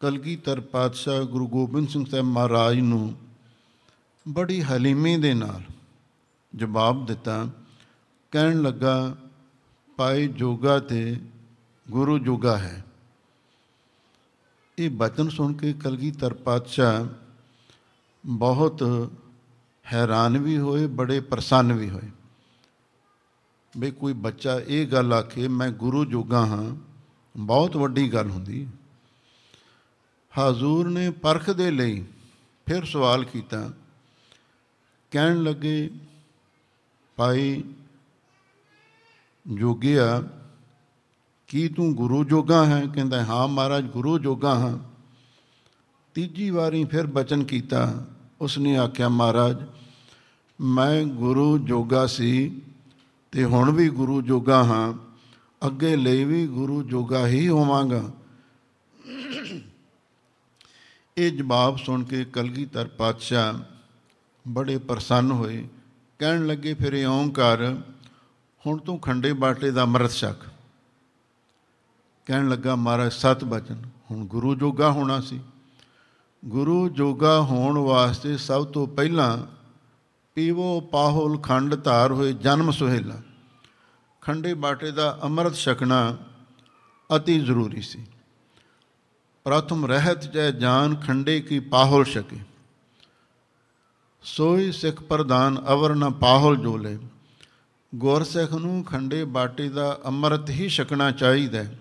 ਕਲਗੀਧਰ ਪਾਤਸ਼ਾਹ ਗੁਰੂ ਗੋਬਿੰਦ ਸਿੰਘ ਸਾਹਿਬ ਮਹਾਰਾਜ ਨੂੰ ਬੜੀ ਹਲੀਮੀ ਦੇ ਨਾਲ ਜਵਾਬ ਦਿੱਤਾ। ਕਹਿਣ ਲੱਗਾ ਪਾਈ ਜੋਗਾ ਤੇ ਗੁਰੂ ਜੋਗਾ ਹੈ। ਇਹ ਬਚਨ ਸੁਣ ਕੇ ਕਲਗੀਧਰ ਪਾਤਸ਼ਾਹ ਬਹੁਤ ਹੈਰਾਨ ਵੀ ਹੋਏ, ਬੜੇ ਪ੍ਰਸੰਨ ਵੀ ਹੋਏ। ਬਈ ਕੋਈ ਬੱਚਾ ਇਹ ਗੱਲ ਆਖੇ, ਮੈਂ ਗੁਰੂ ਜੋਗਾ ਹਾਂ, ਬਹੁਤ ਵੱਡੀ ਗੱਲ ਹੁੰਦੀ ਹਾਜ਼ੂਰ ਨੇ ਪਰਖ ਦੇ ਲਈ ਫਿਰ ਸਵਾਲ ਕੀਤਾ, ਕਹਿਣ ਲੱਗੇ, ਭਾਈ ਜੋਗਿਆ ਕੀ ਤੂੰ ਗੁਰੂ ਜੋਗਾ ਹੈ? ਕਹਿੰਦਾ, ਹਾਂ ਮਹਾਰਾਜ, ਗੁਰੂ ਜੋਗਾ ਹਾਂ। ਤੀਜੀ ਵਾਰੀ ਫਿਰ ਬਚਨ ਕੀਤਾ। ਉਸਨੇ ਆਖਿਆ, ਮਹਾਰਾਜ, ਮੈਂ ਗੁਰੂ ਜੋਗਾ ਸੀ ਤੇ ਹੁਣ ਵੀ ਗੁਰੂ ਜੋਗਾ ਹਾਂ। ਅੱਗੇ ਲਈ ਵੀ ਗੁਰੂ ਜੋਗਾ ਹੀ ਹੋਵਾਂਗਾ। ਇਹ ਜਵਾਬ ਸੁਣ ਕੇ ਕਲਗੀਧਰ ਪਾਤਸ਼ਾਹ ਬੜੇ ਪ੍ਰਸੰਨ ਹੋਏ। ਕਹਿਣ ਲੱਗੇ, ਫਿਰ ਇਹ ਓੰਕਾਰ ਹੁਣ ਤੂੰ ਖੰਡੇ ਬਾਟੇ ਦਾ ਅੰਮ੍ਰਿਤ ਛਕ। ਕਹਿਣ ਲੱਗਾ, ਮਹਾਰਾਜ, ਸਤ ਬਚਨ। ਹੁਣ ਗੁਰੂ ਜੋਗਾ ਹੋਣਾ ਸੀ। ਗੁਰੂ ਜੋਗਾ ਹੋਣ ਵਾਸਤੇ ਸਭ ਤੋਂ ਪਹਿਲਾਂ ਪੀਵੋ ਪਾਹੁਲ ਖੰਡ ਧਾਰ ਹੋਏ ਜਨਮ ਸੁਹੇਲਾ। ਖੰਡੇ ਬਾਟੇ ਦਾ ਅੰਮ੍ਰਿਤ ਛਕਣਾ ਅਤੀ ਜ਼ਰੂਰੀ ਸੀ। ਪ੍ਰਥਮ ਰਹਿਤ ਜੈ ਜਾਨ ਖੰਡੇ ਕੀ ਪਾਹੁਲ ਛਕੇ। ਸੋਈ ਸਿੱਖ ਪ੍ਰਧਾਨ ਅਵਰ ਨ ਪਾਹੁਲ ਜੋਲੇ। ਗੁਰਸਿੱਖ ਨੂੰ ਖੰਡੇ ਬਾਟੇ ਦਾ ਅੰਮ੍ਰਿਤ ਹੀ ਛਕਣਾ ਚਾਹੀਦਾ ਹੈ।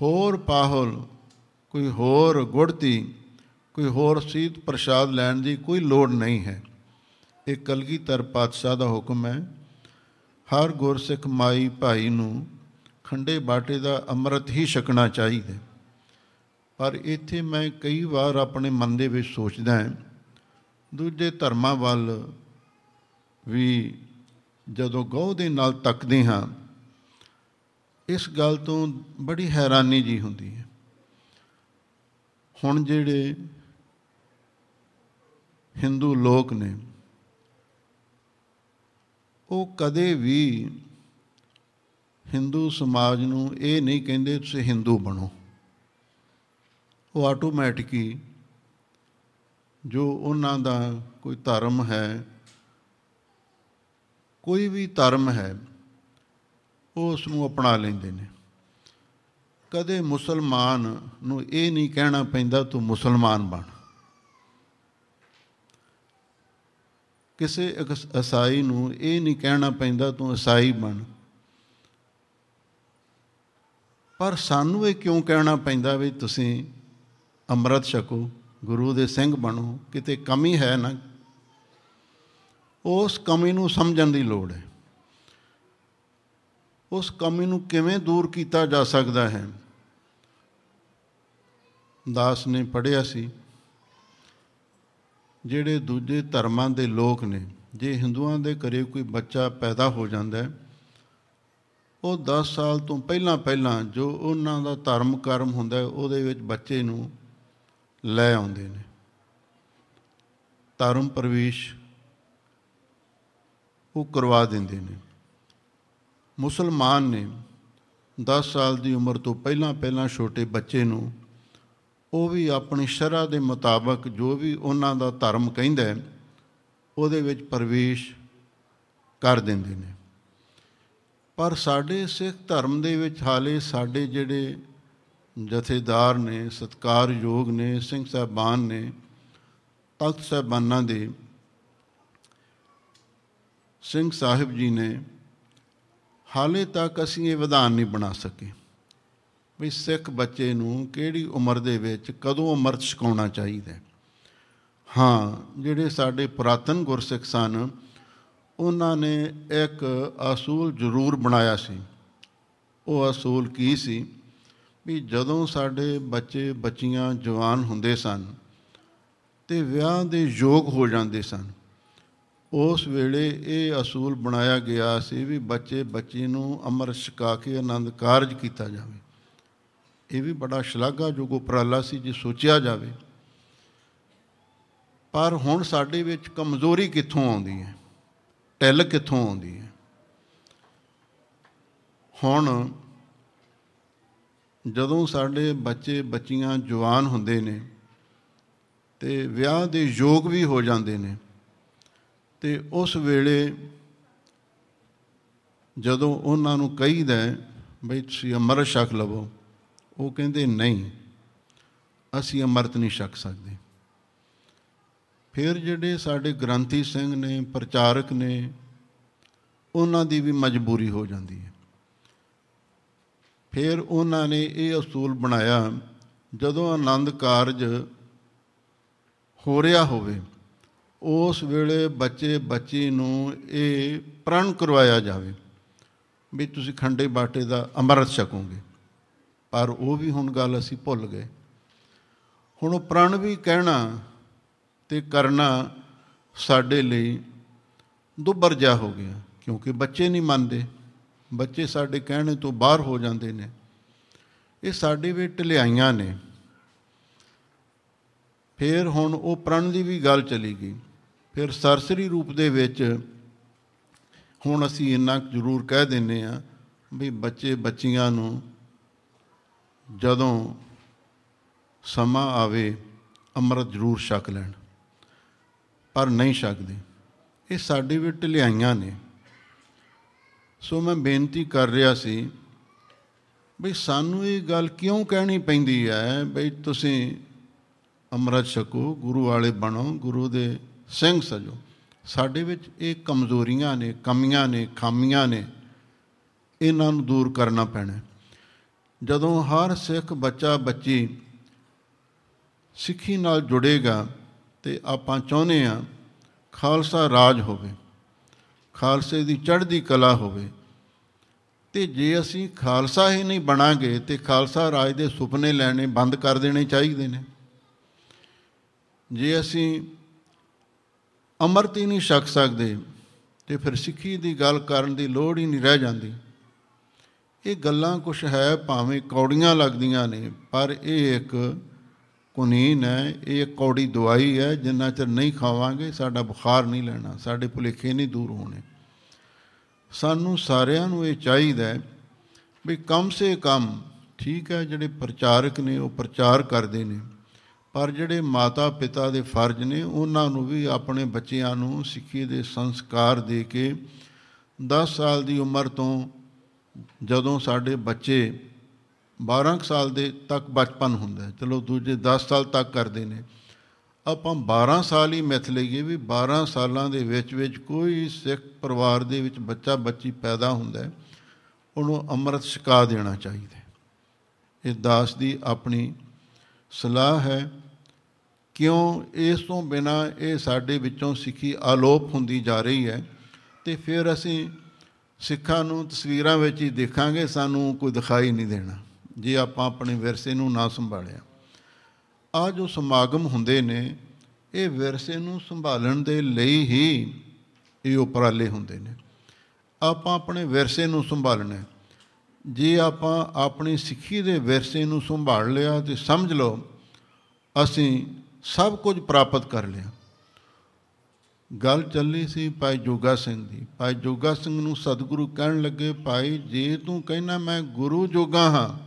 ਹੋਰ ਪਾਹੁਲ, ਕੋਈ ਹੋਰ ਗੁੜਤੀ ਕੋਈ ਹੋਰ ਸੀਤ ਪ੍ਰਸ਼ਾਦ ਲੈਣ ਦੀ ਕੋਈ ਲੋੜ ਨਹੀਂ ਹੈ। ਇਹ ਕਲਗੀਧਰ ਪਾਤਸ਼ਾਹ ਦਾ ਹੁਕਮ ਹੈ। ਹਰ ਗੁਰਸਿੱਖ ਮਾਈ ਭਾਈ ਨੂੰ ਖੰਡੇ ਬਾਟੇ ਦਾ ਅੰਮ੍ਰਿਤ ਹੀ ਛਕਣਾ ਚਾਹੀਦਾ ਪਰ ਇੱਥੇ ਮੈਂ ਕਈ ਵਾਰ ਆਪਣੇ ਮਨ ਦੇ ਵਿੱਚ ਸੋਚਦਾ ਹਾਂ, ਦੂਜੇ ਧਰਮਾਂ ਵੱਲ ਵੀ ਜਦੋਂ ਗੌ ਦੇ ਨਾਲ ਤੱਕਦੇ ਹਾਂ ਇਸ ਗੱਲ ਤੋਂ ਬੜੀ ਹੈਰਾਨੀ ਜੀ ਹੁੰਦੀ ਹੈ। ਹੁਣ ਜਿਹੜੇ ਹਿੰਦੂ ਲੋਕ ਨੇ, ਉਹ ਕਦੇ ਵੀ ਹਿੰਦੂ ਸਮਾਜ ਨੂੰ ਇਹ ਨਹੀਂ ਕਹਿੰਦੇ ਤੁਸੀਂ ਹਿੰਦੂ ਬਣੋ। ਉਹ ਆਟੋਮੈਟਿਕਲੀ ਜੋ ਉਹਨਾਂ ਦਾ ਕੋਈ ਧਰਮ ਹੈ, ਕੋਈ ਵੀ ਧਰਮ ਹੈ ਉਹ ਉਸ ਨੂੰ ਅਪਣਾ ਲੈਂਦੇ ਨੇ। ਕਦੇ ਮੁਸਲਮਾਨ ਨੂੰ ਇਹ ਨਹੀਂ ਕਹਿਣਾ ਪੈਂਦਾ, ਤੂੰ ਮੁਸਲਮਾਨ ਬਣ। ਕਿਸੇ ਈਸਾਈ ਨੂੰ ਇਹ ਨਹੀਂ ਕਹਿਣਾ ਪੈਂਦਾ, ਤੂੰ ਈਸਾਈ ਬਣ। ਪਰ ਸਾਨੂੰ ਇਹ ਕਿਉਂ ਕਹਿਣਾ ਪੈਂਦਾ ਵੀ ਤੁਸੀਂ ਅੰਮ੍ਰਿਤ ਛਕੋ, ਗੁਰੂ ਦੇ ਸਿੰਘ ਬਣੋ, ਕਿਤੇ ਕਮੀ ਹੈ ਨਾ? ਉਸ ਕਮੀ ਨੂੰ ਸਮਝਣ ਦੀ ਲੋੜ ਹੈ। ਉਸ ਕਮੀ ਨੂੰ ਕਿਵੇਂ ਦੂਰ ਕੀਤਾ ਜਾ ਸਕਦਾ ਹੈ? ਦਾਸ ਨੇ ਪੜਿਆ ਸੀ, ਜਿਹੜੇ ਦੂਜੇ ਧਰਮਾਂ ਦੇ ਲੋਕ ਨੇ, ਜੇ ਹਿੰਦੂਆਂ ਦੇ ਘਰੇ ਕੋਈ ਬੱਚਾ ਪੈਦਾ ਹੋ ਜਾਂਦਾ ਹੈ, ਉਹ 10 ਸਾਲ ਤੋਂ ਪਹਿਲਾਂ ਪਹਿਲਾਂ ਜੋ ਉਹਨਾਂ ਦਾ ਧਰਮ ਕਰਮ ਹੁੰਦਾ ਉਹਦੇ ਵਿੱਚ ਬੱਚੇ ਨੂੰ ਲੈ ਆਉਂਦੇ ਨੇ। ਧਰਮ ਪ੍ਰਵੇਸ਼ ਉਹ ਕਰਵਾ ਦਿੰਦੇ ਨੇ। ਮੁਸਲਮਾਨ ਨੇ 10 ਸਾਲ ਦੀ ਉਮਰ ਤੋਂ ਪਹਿਲਾਂ ਪਹਿਲਾਂ ਛੋਟੇ ਬੱਚੇ ਨੂੰ ਉਹ ਵੀ ਆਪਣੀ ਸ਼ਰ੍ਹਾ ਦੇ ਮੁਤਾਬਕ ਜੋ ਵੀ ਉਹਨਾਂ ਦਾ ਧਰਮ ਕਹਿੰਦਾ ਹੈ, ਉਹਦੇ ਵਿੱਚ ਪ੍ਰਵੇਸ਼ ਕਰ ਦਿੰਦੇ ਨੇ। ਪਰ ਸਾਡੇ ਸਿੱਖ ਧਰਮ ਦੇ ਵਿੱਚ ਹਾਲੇ ਸਾਡੇ ਜਿਹੜੇ ਜਥੇਦਾਰ ਨੇ, ਸਤਕਾਰਯੋਗ ਨੇ, ਸਿੰਘ ਸਾਹਿਬਾਨ ਨੇ, ਤਖਤ ਸਾਹਿਬਾਨਾਂ ਦੇ, ਸਿੰਘ ਸਾਹਿਬ ਜੀ ਨੇ ਹਾਲੇ ਤੱਕ ਅਸੀਂ ਇਹ ਵਿਧਾਨ ਨਹੀਂ ਬਣਾ ਸਕੇ ਵੀ ਸਿੱਖ ਬੱਚੇ ਨੂੰ ਕਿਹੜੀ ਉਮਰ ਦੇ ਵਿੱਚ ਕਦੋਂ ਅਮਰਤ ਛਕਾਉਣਾ ਚਾਹੀਦਾ ਹਾਂ, ਜਿਹੜੇ ਸਾਡੇ ਪੁਰਾਤਨ ਗੁਰਸਿੱਖ ਸਨ, ਉਹਨਾਂ ਨੇ ਇੱਕ ਅਸੂਲ ਜ਼ਰੂਰ ਬਣਾਇਆ ਸੀ। ਉਹ ਅਸੂਲ ਕੀ ਸੀ? ਵੀ ਜਦੋਂ ਸਾਡੇ ਬੱਚੇ, ਬੱਚੀਆਂ ਜਵਾਨ ਹੁੰਦੇ ਸਨ ਤੇ ਵਿਆਹ ਦੇ ਯੋਗ ਹੋ ਜਾਂਦੇ ਸਨ ਉਸ ਵੇਲੇ ਇਹ ਅਸੂਲ ਬਣਾਇਆ ਗਿਆ ਸੀ ਵੀ ਬੱਚੇ ਬੱਚੀ ਨੂੰ ਅਮਰ ਛਕਾ ਕੇ ਆਨੰਦ ਕਾਰਜ ਕੀਤਾ ਜਾਵੇ। ਇਹ ਵੀ ਬੜਾ ਸ਼ਲਾਘਾਯੋਗ ਉਪਰਾਲਾ ਸੀ ਜੇ ਸੋਚਿਆ ਜਾਵੇ। ਪਰ ਹੁਣ ਸਾਡੇ ਵਿੱਚ ਕਮਜ਼ੋਰੀ ਕਿੱਥੋਂ ਆਉਂਦੀ ਹੈ? ਟੈਲ ਕਿੱਥੋਂ ਆਉਂਦੀ ਹੈ? ਹੁਣ ਜਦੋਂ ਸਾਡੇ ਬੱਚੇ ਬੱਚੀਆਂ ਜਵਾਨ ਹੁੰਦੇ ਨੇ ਤੇ ਵਿਆਹ ਦੇ ਯੋਗ ਵੀ ਹੋ ਜਾਂਦੇ ਨੇ ਤੇ ਉਸ ਵੇਲੇ ਜਦੋਂ ਉਹਨਾਂ ਨੂੰ ਕਹੀਦਾ ਬਈ ਤੁਸੀਂ ਅਮਰ ਛਕ ਲਵੋ। ਉਹ ਕਹਿੰਦੇ, ਨਹੀਂ, ਅਸੀਂ ਅਮਰਤ ਨਹੀਂ ਛਕ ਸਕਦੇ। ਫਿਰ ਜਿਹੜੇ ਸਾਡੇ ਗ੍ਰੰਥੀ ਸਿੰਘ ਨੇ, ਪ੍ਰਚਾਰਕ ਨੇ, ਉਹਨਾਂ ਦੀ ਵੀ ਮਜਬੂਰੀ ਹੋ ਜਾਂਦੀ ਹੈ। ਫਿਰ ਉਹਨਾਂ ਨੇ ਇਹ ਅਸੂਲ ਬਣਾਇਆ, ਜਦੋਂ ਆਨੰਦ ਕਾਰਜ ਹੋ ਰਿਹਾ ਹੋਵੇ ਉਸ ਵੇਲੇ ਬੱਚੇ, ਬੱਚੀ ਨੂੰ ਇਹ ਪ੍ਰਣ ਕਰਵਾਇਆ ਜਾਵੇ ਵੀ ਤੁਸੀਂ ਖੰਡੇ ਬਾਟੇ ਦਾ ਅੰਮ੍ਰਿਤ ਛਕੋਗੇ। ਪਰ ਉਹ ਵੀ ਹੁਣ ਗੱਲ ਅਸੀਂ ਭੁੱਲ ਗਏ। ਹੁਣ ਉਹ ਪ੍ਰਣ ਵੀ ਕਹਿਣਾ ਤੇ ਕਰਨਾ ਸਾਡੇ ਲਈ ਦੁੱਬਰ ਜਾ ਹੋ ਗਿਆ, ਕਿਉਂਕਿ ਬੱਚੇ ਨਹੀਂ ਮੰਨਦੇ। ਬੱਚੇ ਸਾਡੇ ਕਹਿਣੇ ਤੋਂ ਬਾਹਰ ਹੋ ਜਾਂਦੇ ਨੇ। ਇਹ ਸਾਡੇ ਵਿੱਚ ਢਲਿਆਈਆਂ ਨੇ। ਫਿਰ ਹੁਣ ਉਹ ਪ੍ਰਣ ਦੀ ਵੀ ਗੱਲ ਚਲੀ ਗਈ। ਫਿਰ ਸਰਸਰੀ ਰੂਪ ਦੇ ਵਿੱਚ ਹੁਣ ਅਸੀਂ ਇੰਨਾ ਜ਼ਰੂਰ ਕਹਿ ਦਿੰਨੇ ਆ ਵੀ ਬੱਚੇ ਬੱਚੀਆਂ ਨੂੰ ਜਦੋਂ ਸਮਾਂ ਆਵੇ ਅੰਮ੍ਰਿਤ ਜ਼ਰੂਰ ਛਕ ਲੈਣ, ਪਰ ਨਹੀਂ ਛਕਦੇ। ਇਹ ਸਾਡੇ ਵਿੱਚ ਢਲਿਆਈਆਂ ਨੇ। ਸੋ ਮੈਂ ਬੇਨਤੀ ਕਰ ਰਿਹਾ ਸੀ ਵੀ ਸਾਨੂੰ ਇਹ ਗੱਲ ਕਿਉਂ ਕਹਿਣੀ ਪੈਂਦੀ ਹੈ, ਬਈ ਤੁਸੀਂ ਅੰਮ੍ਰਿਤ ਛਕੋ, ਗੁਰੂ ਵਾਲੇ ਬਣੋ, ਗੁਰੂ ਦੇ ਸਿੰਘ ਸਜੋ, ਸਾਡੇ ਵਿੱਚ ਇਹ ਕਮਜ਼ੋਰੀਆਂ ਨੇ, ਕਮੀਆਂ ਨੇ, ਖਾਮੀਆਂ ਨੇ, ਇਹਨਾਂ ਨੂੰ ਦੂਰ ਕਰਨਾ ਪੈਣਾ ਜਦੋਂ ਹਰ ਸਿੱਖ ਬੱਚਾ ਬੱਚੀ ਸਿੱਖੀ ਨਾਲ ਜੁੜੇਗਾ ਤੇ ਆਪਾਂ ਚਾਹੁੰਦੇ ਆ ਖਾਲਸਾ ਰਾਜ ਹੋਵੇ, ਖਾਲਸੇ ਦੀ ਚੜ੍ਹਦੀ ਕਲਾ ਹੋਵੇ, ਤੇ ਜੇ ਅਸੀਂ ਖਾਲਸਾ ਹੀ ਨਹੀਂ ਬਣਾਂਗੇ ਤੇ ਖਾਲਸਾ ਰਾਜ ਦੇ ਸੁਪਨੇ ਲੈਣੇ ਬੰਦ ਕਰ ਦੇਣੇ ਚਾਹੀਦੇ ਨੇ। ਜੇ ਅਸੀਂ ਅਮਰਤ ਹੀ ਨਹੀਂ ਛਕ ਸਕਦੇ ਤੇ ਫਿਰ ਸਿੱਖੀ ਦੀ ਗੱਲ ਕਰਨ ਦੀ ਲੋੜ ਹੀ ਨਹੀਂ ਰਹਿ ਜਾਂਦੀ। ਇਹ ਗੱਲਾਂ ਕੁਛ ਹੈ ਭਾਵੇਂ ਕੌੜੀਆਂ ਲੱਗਦੀਆਂ ਨੇ, ਪਰ ਇਹ ਇੱਕ ਕੁਨੀਨ ਹੈ, ਇਹ ਇੱਕ ਕੌੜੀ ਦਵਾਈ ਹੈ, ਜਿੰਨਾ ਚਿਰ ਨਹੀਂ ਖਾਵਾਂਗੇ ਸਾਡਾ ਬੁਖਾਰ ਨਹੀਂ ਲੈਣਾ, ਸਾਡੇ ਭੁਲੇਖੇ ਨਹੀਂ ਦੂਰ ਹੋਣੇ। ਸਾਨੂੰ ਸਾਰਿਆਂ ਨੂੰ ਇਹ ਚਾਹੀਦਾ ਹੈ ਵੀ ਕਮ ਸੇ ਕਮ ਠੀਕ ਹੈ, ਜਿਹੜੇ ਪ੍ਰਚਾਰਕ ਨੇ ਉਹ ਪ੍ਰਚਾਰ ਕਰਦੇ ਨੇ। ਪਰ ਜਿਹੜੇ ਮਾਤਾ ਪਿਤਾ ਦੇ ਫਰਜ਼ ਨੇ, ਉਹਨਾਂ ਨੂੰ ਵੀ ਆਪਣੇ ਬੱਚਿਆਂ ਨੂੰ ਸਿੱਖੀ ਦੇ ਸੰਸਕਾਰ ਦੇ ਕੇ 10 ਸਾਲ ਦੀ ਉਮਰ ਤੋਂ ਜਦੋਂ ਸਾਡੇ ਬੱਚੇ 12 ਸਾਲ ਦੇ ਤੱਕ ਬਚਪਨ ਹੁੰਦਾ ਹੈ, ਚਲੋ ਦੂਜੇ 10 ਸਾਲ ਤੱਕ ਕਰਦੇ ਨੇ, ਆਪਾਂ 12 ਸਾਲ ਹੀ ਮਿਥ ਲਈਏ ਵੀ 12 ਸਾਲਾਂ ਦੇ ਵਿੱਚ ਵਿੱਚ ਕੋਈ ਸਿੱਖ ਪਰਿਵਾਰ ਦੇ ਵਿੱਚ ਬੱਚਾ ਬੱਚੀ ਪੈਦਾ ਹੁੰਦਾ ਹੈ, ਉਹਨੂੰ ਅੰਮ੍ਰਿਤ ਛਕਾ ਦੇਣਾ ਚਾਹੀਦਾ ਇਹ ਦਾਸ ਦੀ ਆਪਣੀ ਸਲਾਹ ਹੈ, ਕਿਉਂ ਇਸ ਤੋਂ ਬਿਨਾ ਇਹ ਸਾਡੇ ਵਿੱਚੋਂ ਸਿੱਖੀ ਆਲੋਪ ਹੁੰਦੀ ਜਾ ਰਹੀ ਹੈ? ਤੇ ਫਿਰ ਅਸੀਂ ਸਿੱਖਾਂ ਨੂੰ ਤਸਵੀਰਾਂ ਵਿੱਚ ਹੀ ਦੇਖਾਂਗੇ, ਸਾਨੂੰ ਕੋਈ ਦਿਖਾਈ ਨਹੀਂ ਦੇਣਾ, ਜੇ ਆਪਾਂ ਆਪਣੇ ਵਿਰਸੇ ਨੂੰ ਨਾ ਸੰਭਾਲਿਆ। ਆ ਜੋ ਸਮਾਗਮ ਹੁੰਦੇ ਨੇ, ਇਹ ਵਿਰਸੇ ਨੂੰ ਸੰਭਾਲਣ ਦੇ ਲਈ ਹੀ ਇਹ ਉਪਰਾਲੇ ਹੁੰਦੇ ਨੇ। ਆਪਾਂ ਆਪਣੇ ਵਿਰਸੇ ਨੂੰ ਸੰਭਾਲਣਾ ਜੇ ਆਪਾਂ ਆਪਣੀ ਸਿੱਖੀ ਦੇ ਵਿਰਸੇ ਨੂੰ ਸੰਭਾਲ ਲਿਆ ਤੇ ਸਮਝ ਲਓ, ਅਸੀਂ ਸਭ ਕੁਝ ਪ੍ਰਾਪਤ ਕਰ ਲਿਆ। ਗੱਲ ਚੱਲੀ ਸੀ ਭਾਈ ਜੋਗਾ ਸਿੰਘ ਦੀ। ਭਾਈ ਜੋਗਾ ਸਿੰਘ ਨੂੰ ਸਤਿਗੁਰੂ ਕਹਿਣ ਲੱਗੇ, ਭਾਈ, ਜੇ ਤੂੰ ਕਹਿਣਾ ਮੈਂ ਗੁਰੂ ਜੋਗਾ ਹਾਂ,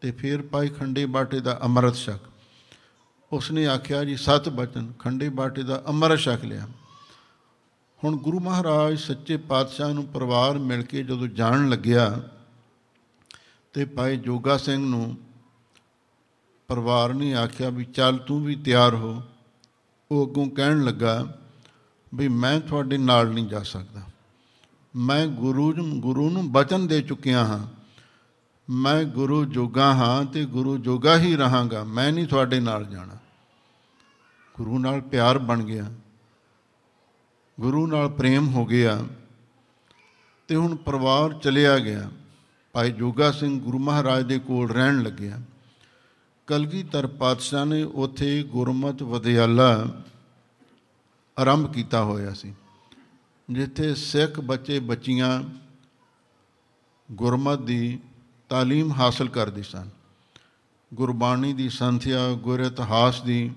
ਤੇ ਫਿਰ ਭਾਈ ਖੰਡੇ ਬਾਟੇ ਦਾ ਅੰਮ੍ਰਿਤ ਛਕ। ਉਸਨੇ ਆਖਿਆ, ਜੀ ਸਤ ਬਚਨ, ਖੰਡੇ ਬਾਟੇ ਦਾ ਅੰਮ੍ਰਿਤ ਛਕ ਲਿਆ। ਹੁਣ ਗੁਰੂ ਮਹਾਰਾਜ ਸੱਚੇ ਪਾਤਸ਼ਾਹ ਨੂੰ ਪਰਿਵਾਰ ਮਿਲ ਕੇ ਜਦੋਂ ਜਾਣ ਲੱਗਿਆ ਤੇ ਭਾਈ ਜੋਗਾ ਸਿੰਘ ਨੂੰ ਪਰਿਵਾਰ ਨੇ ਆਖਿਆ ਵੀ ਚੱਲ ਤੂੰ ਵੀ ਤਿਆਰ ਹੋ। ਉਹ ਅੱਗੋਂ ਕਹਿਣ ਲੱਗਾ ਵੀ ਮੈਂ ਤੁਹਾਡੇ ਨਾਲ ਨਹੀਂ ਜਾ ਸਕਦਾ। ਮੈਂ ਗੁਰੂ ਨੂੰ ਗੁਰੂ ਨੂੰ ਬਚਨ ਦੇ ਚੁੱਕਿਆ ਹਾਂ। ਮੈਂ ਗੁਰੂ ਜੋਗਾ ਹਾਂ ਤੇ ਗੁਰੂ ਜੋਗਾ ਹੀ ਰਹਾਂਗਾ। ਮੈਂ ਨਹੀਂ ਤੁਹਾਡੇ ਨਾਲ ਜਾਣਾ। ਗੁਰੂ ਨਾਲ ਪਿਆਰ ਬਣ ਗਿਆ। ਗੁਰੂ ਨਾਲ ਪ੍ਰੇਮ ਹੋ ਗਿਆ ਤੇ ਹੁਣ ਪਰਿਵਾਰ ਚਲਿਆ ਗਿਆ। ਭਾਈ ਜੋਗਾ ਸਿੰਘ ਗੁਰੂ ਮਹਾਰਾਜ ਦੇ ਕੋਲ ਰਹਿਣ ਲੱਗਿਆ। ਕਲਗੀਧਰ ਪਾਤਸ਼ਾਹ ਨੇ ਉਥੇ ਗੁਰਮਤ ਵਿਦਿਆਲਾ ਆਰੰਭ ਕੀਤਾ ਹੋਇਆ ਸੀ, ਜਿੱਥੇ ਸਿੱਖ ਬੱਚੇ ਬੱਚੀਆਂ ਗੁਰਮਤ ਦੀ ਤਾਲੀਮ ਹਾਸਲ ਕਰਦੇ ਸਨ। ਗੁਰਬਾਣੀ ਦੀ ਸੰਥਿਆ, ਗੁਰ ਇਤਿਹਾਸ ਦੀ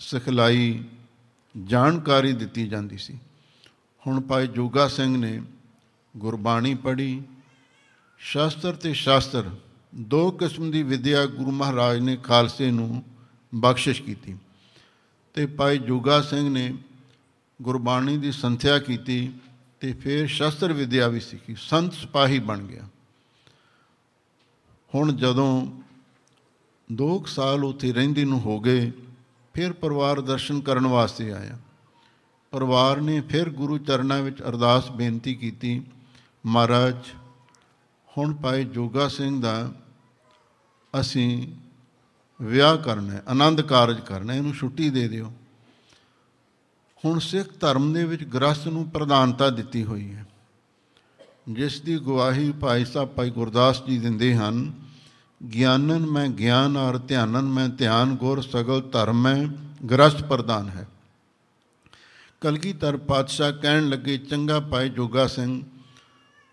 ਸਿਖਲਾਈ ਜਾਣਕਾਰੀ ਦਿੱਤੀ ਜਾਂਦੀ ਸੀ। ਹੁਣ ਭਾਈ ਜੋਗਾ ਸਿੰਘ ਨੇ ਗੁਰਬਾਣੀ ਪੜ੍ਹੀ। ਸ਼ਾਸਤਰ ਤੇ ਸ਼ਾਸਤਰ ਦੋ ਕਿਸਮ ਦੀ ਵਿਦਿਆ ਗੁਰੂ ਮਹਾਰਾਜ ਨੇ ਖਾਲਸੇ ਨੂੰ ਬਖਸ਼ਿਸ਼ ਕੀਤੀ। ਤੇ ਭਾਈ ਜੋਗਾ ਸਿੰਘ ਨੇ ਗੁਰਬਾਣੀ ਦੀ ਸੰਥਿਆ ਕੀਤੀ ਤੇ ਫਿਰ ਸ਼ਾਸਤਰ ਵਿਦਿਆ ਵੀ ਸਿੱਖੀ। ਸੰਤ ਸਿਪਾਹੀ ਬਣ ਗਿਆ। ਹੁਣ ਜਦੋਂ 2 ਸਾਲ ਉੱਥੇ ਰਹਿੰਦੇ ਨੂੰ ਹੋ ਗਏ, ਫਿਰ ਪਰਿਵਾਰ ਦਰਸ਼ਨ ਕਰਨ ਵਾਸਤੇ ਆਇਆ। ਪਰਿਵਾਰ ਨੇ ਫਿਰ ਗੁਰੂ ਚਰਨਾਂ ਵਿੱਚ ਅਰਦਾਸ ਬੇਨਤੀ ਕੀਤੀ ਮਹਾਰਾਜ, ਹੁਣ ਭਾਈ ਜੋਗਾ ਸਿੰਘ ਦਾ ਅਸੀਂ ਵਿਆਹ ਕਰਨਾ ਹੈ, ਆਨੰਦ ਕਾਰਜ ਕਰਨਾ ਇਹਨੂੰ ਛੁੱਟੀ ਦੇ ਦਿਓ। ਹੁਣ ਸਿੱਖ ਧਰਮ ਦੇ ਵਿੱਚ ਗ੍ਰਸਤ ਨੂੰ ਪ੍ਰਧਾਨਤਾ ਦਿੱਤੀ ਹੋਈ ਹੈ। ਜਿਸ ਦੀ ਗਵਾਹੀ ਭਾਈ ਸਾਹਿਬ, ਭਾਈ ਗੁਰਦਾਸ ਜੀ ਦਿੰਦੇ ਹਨ, ਗਿਆਨਨ ਮੈਂ ਗਿਆਨ ਔਰ ਧਿਆਨਨ ਮੈਂ ਧਿਆਨ ਗੁਰ, ਸਗਲ ਧਰਮ ਮੈਂ ਗ੍ਰਸਤ ਪ੍ਰਦਾਨ ਹੈ। ਕਲਗੀਧਰ ਪਾਤਸ਼ਾਹ ਕਹਿਣ ਲੱਗੇ, ਚੰਗਾ ਭਾਈ ਜੋਗਾ ਸਿੰਘ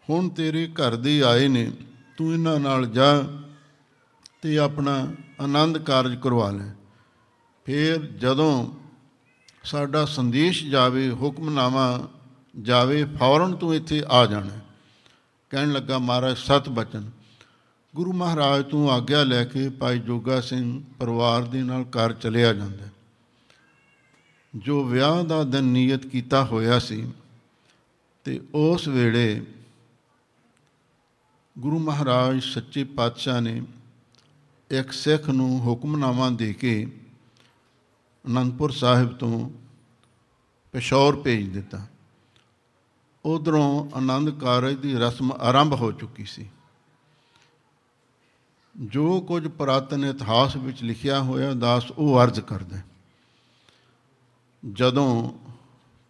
ਹੁਣ ਤੇਰੇ ਘਰ ਦੇ ਆਏ ਨੇ, ਤੂੰ ਇਹਨਾਂ ਨਾਲ ਜਾ ਤੇ ਆਪਣਾ ਆਨੰਦ ਕਾਰਜ ਕਰਵਾ ਲੈ। ਫਿਰ ਜਦੋਂ ਸਾਡਾ ਸੰਦੇਸ਼ ਜਾਵੇ, ਹੁਕਮਨਾਮਾ ਜਾਵੇ, ਫੌਰਨ ਤੂੰ ਇੱਥੇ ਆ ਜਾਣਾ। ਕਹਿਣ ਲੱਗਾ, ਮਹਾਰਾਜ, ਸਤ ਬਚਨ। ਗੁਰੂ ਮਹਾਰਾਜ ਤੋਂ ਆਗਿਆ ਲੈ ਕੇ ਭਾਈ ਜੋਗਾ ਸਿੰਘ ਪਰਿਵਾਰ ਦੇ ਨਾਲ ਘਰ ਚਲਿਆ ਜਾਂਦਾ। ਜੋ ਵਿਆਹ ਦਾ ਦਿਨ ਨਿਯਤ ਕੀਤਾ ਹੋਇਆ ਸੀ ਤੇ ਉਸ ਵੇਲੇ ਗੁਰੂ ਮਹਾਰਾਜ ਸੱਚੇ ਪਾਤਸ਼ਾਹ ਨੇ ਇੱਕ ਸਿੱਖ ਨੂੰ ਹੁਕਮਨਾਮਾ ਦੇ ਕੇ ਅਨੰਦਪੁਰ ਸਾਹਿਬ ਤੋਂ ਪਸ਼ੌਰ ਭੇਜ ਦਿੱਤਾ। ਉਧਰੋਂ ਆਨੰਦ ਕਾਰਜ ਦੀ ਰਸਮ ਆਰੰਭ ਹੋ ਚੁੱਕੀ ਸੀ। ਜੋ ਕੁਝ ਪ੍ਰਾਤਨ ਇਤਿਹਾਸ ਵਿੱਚ ਲਿਖਿਆ ਹੋਇਆ, ਦਾਸ ਉਹ ਅਰਜ਼ ਕਰਦਾ ਜਦੋਂ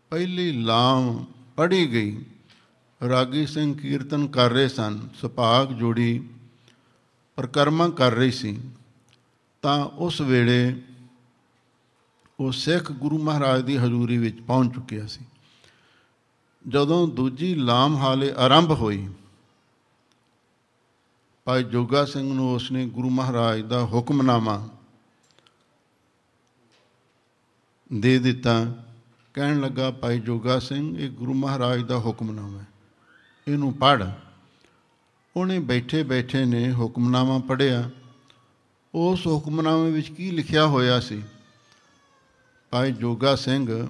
ਪਹਿਲੀ ਲਾਮ ਪੜੀ ਗਈ ਰਾਗੀ ਸਿੰਘ ਕੀਰਤਨ ਕਰ ਰਹੇ ਸਨ, ਸੁਭਾਗ ਜੋੜੀ ਪ੍ਰਕਰਮਾ ਕਰ ਰਹੀ ਸੀ, ਤਾਂ ਉਸ ਵੇਲੇ ਉਹ ਸਿੱਖ ਗੁਰੂ ਮਹਾਰਾਜ ਦੀ ਹਜ਼ੂਰੀ ਵਿੱਚ ਪਹੁੰਚ ਚੁੱਕਿਆ ਸੀ। ਜਦੋਂ ਦੂਜੀ ਲਾਮ ਹਾਲੇ ਆਰੰਭ ਹੋਈ, ਭਾਈ ਜੋਗਾ ਸਿੰਘ ਨੂੰ ਉਸਨੇ ਗੁਰੂ ਮਹਾਰਾਜ ਦਾ ਹੁਕਮਨਾਮਾ ਦੇ ਦਿੱਤਾ। ਕਹਿਣ ਲੱਗਾ, ਭਾਈ ਜੋਗਾ ਸਿੰਘ, ਇਹ ਗੁਰੂ ਮਹਾਰਾਜ ਦਾ ਹੁਕਮਨਾਮਾ ਹੈ। ਇਹਨੂੰ ਪੜ੍ਹ। ਉਹਨੇ ਬੈਠੇ ਬੈਠੇ ਨੇ ਹੁਕਮਨਾਮਾ ਪੜ੍ਹਿਆ। ਉਸ ਹੁਕਮਨਾਮੇ ਵਿੱਚ ਕੀ ਲਿਖਿਆ ਹੋਇਆ ਸੀ? ਭਾਈ ਜੋਗਾ ਸਿੰਘ,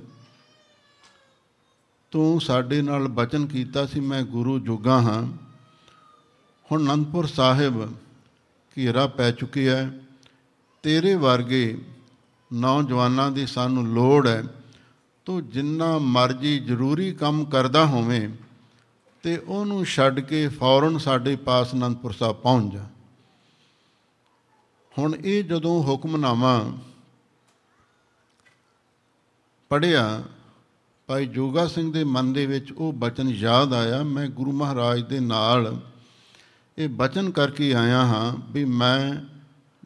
ਤੂੰ ਸਾਡੇ ਨਾਲ ਬਚਨ ਕੀਤਾ ਸੀ, ਮੈਂ ਗੁਰੂ ਜੋਗਾ ਹਾਂ। ਹੁਣ ਅਨੰਦਪੁਰ ਸਾਹਿਬ ਘੇਰਾ ਪੈ ਚੁੱਕਿਆ ਹੈ। ਤੇਰੇ ਵਰਗੇ ਨੌਜਵਾਨਾਂ ਦੀ ਸਾਨੂੰ ਲੋੜ ਹੈ। ਤੂੰ ਜਿੰਨਾ ਮਰਜ਼ੀ ਜ਼ਰੂਰੀ ਕੰਮ ਕਰਦਾ ਹੋਵੇਂ ਤੇ ਉਹਨੂੰ ਛੱਡ ਕੇ ਫੌਰਨ ਸਾਡੇ ਪਾਸ ਅਨੰਦਪੁਰ ਸਾਹਿਬ ਪਹੁੰਚ ਜਾ। ਹੁਣ ਇਹ ਜਦੋਂ ਹੁਕਮਨਾਮਾ ਪੜਿਆ ਭਾਈ ਜੋਗਾ ਸਿੰਘ ਦੇ ਮਨ ਦੇ ਵਿੱਚ ਉਹ ਬਚਨ ਯਾਦ ਆਇਆ, ਮੈਂ ਗੁਰੂ ਮਹਾਰਾਜ ਦੇ ਨਾਲ ਇਹ ਬਚਨ ਕਰਕੇ ਆਇਆ ਹਾਂ ਵੀ ਮੈਂ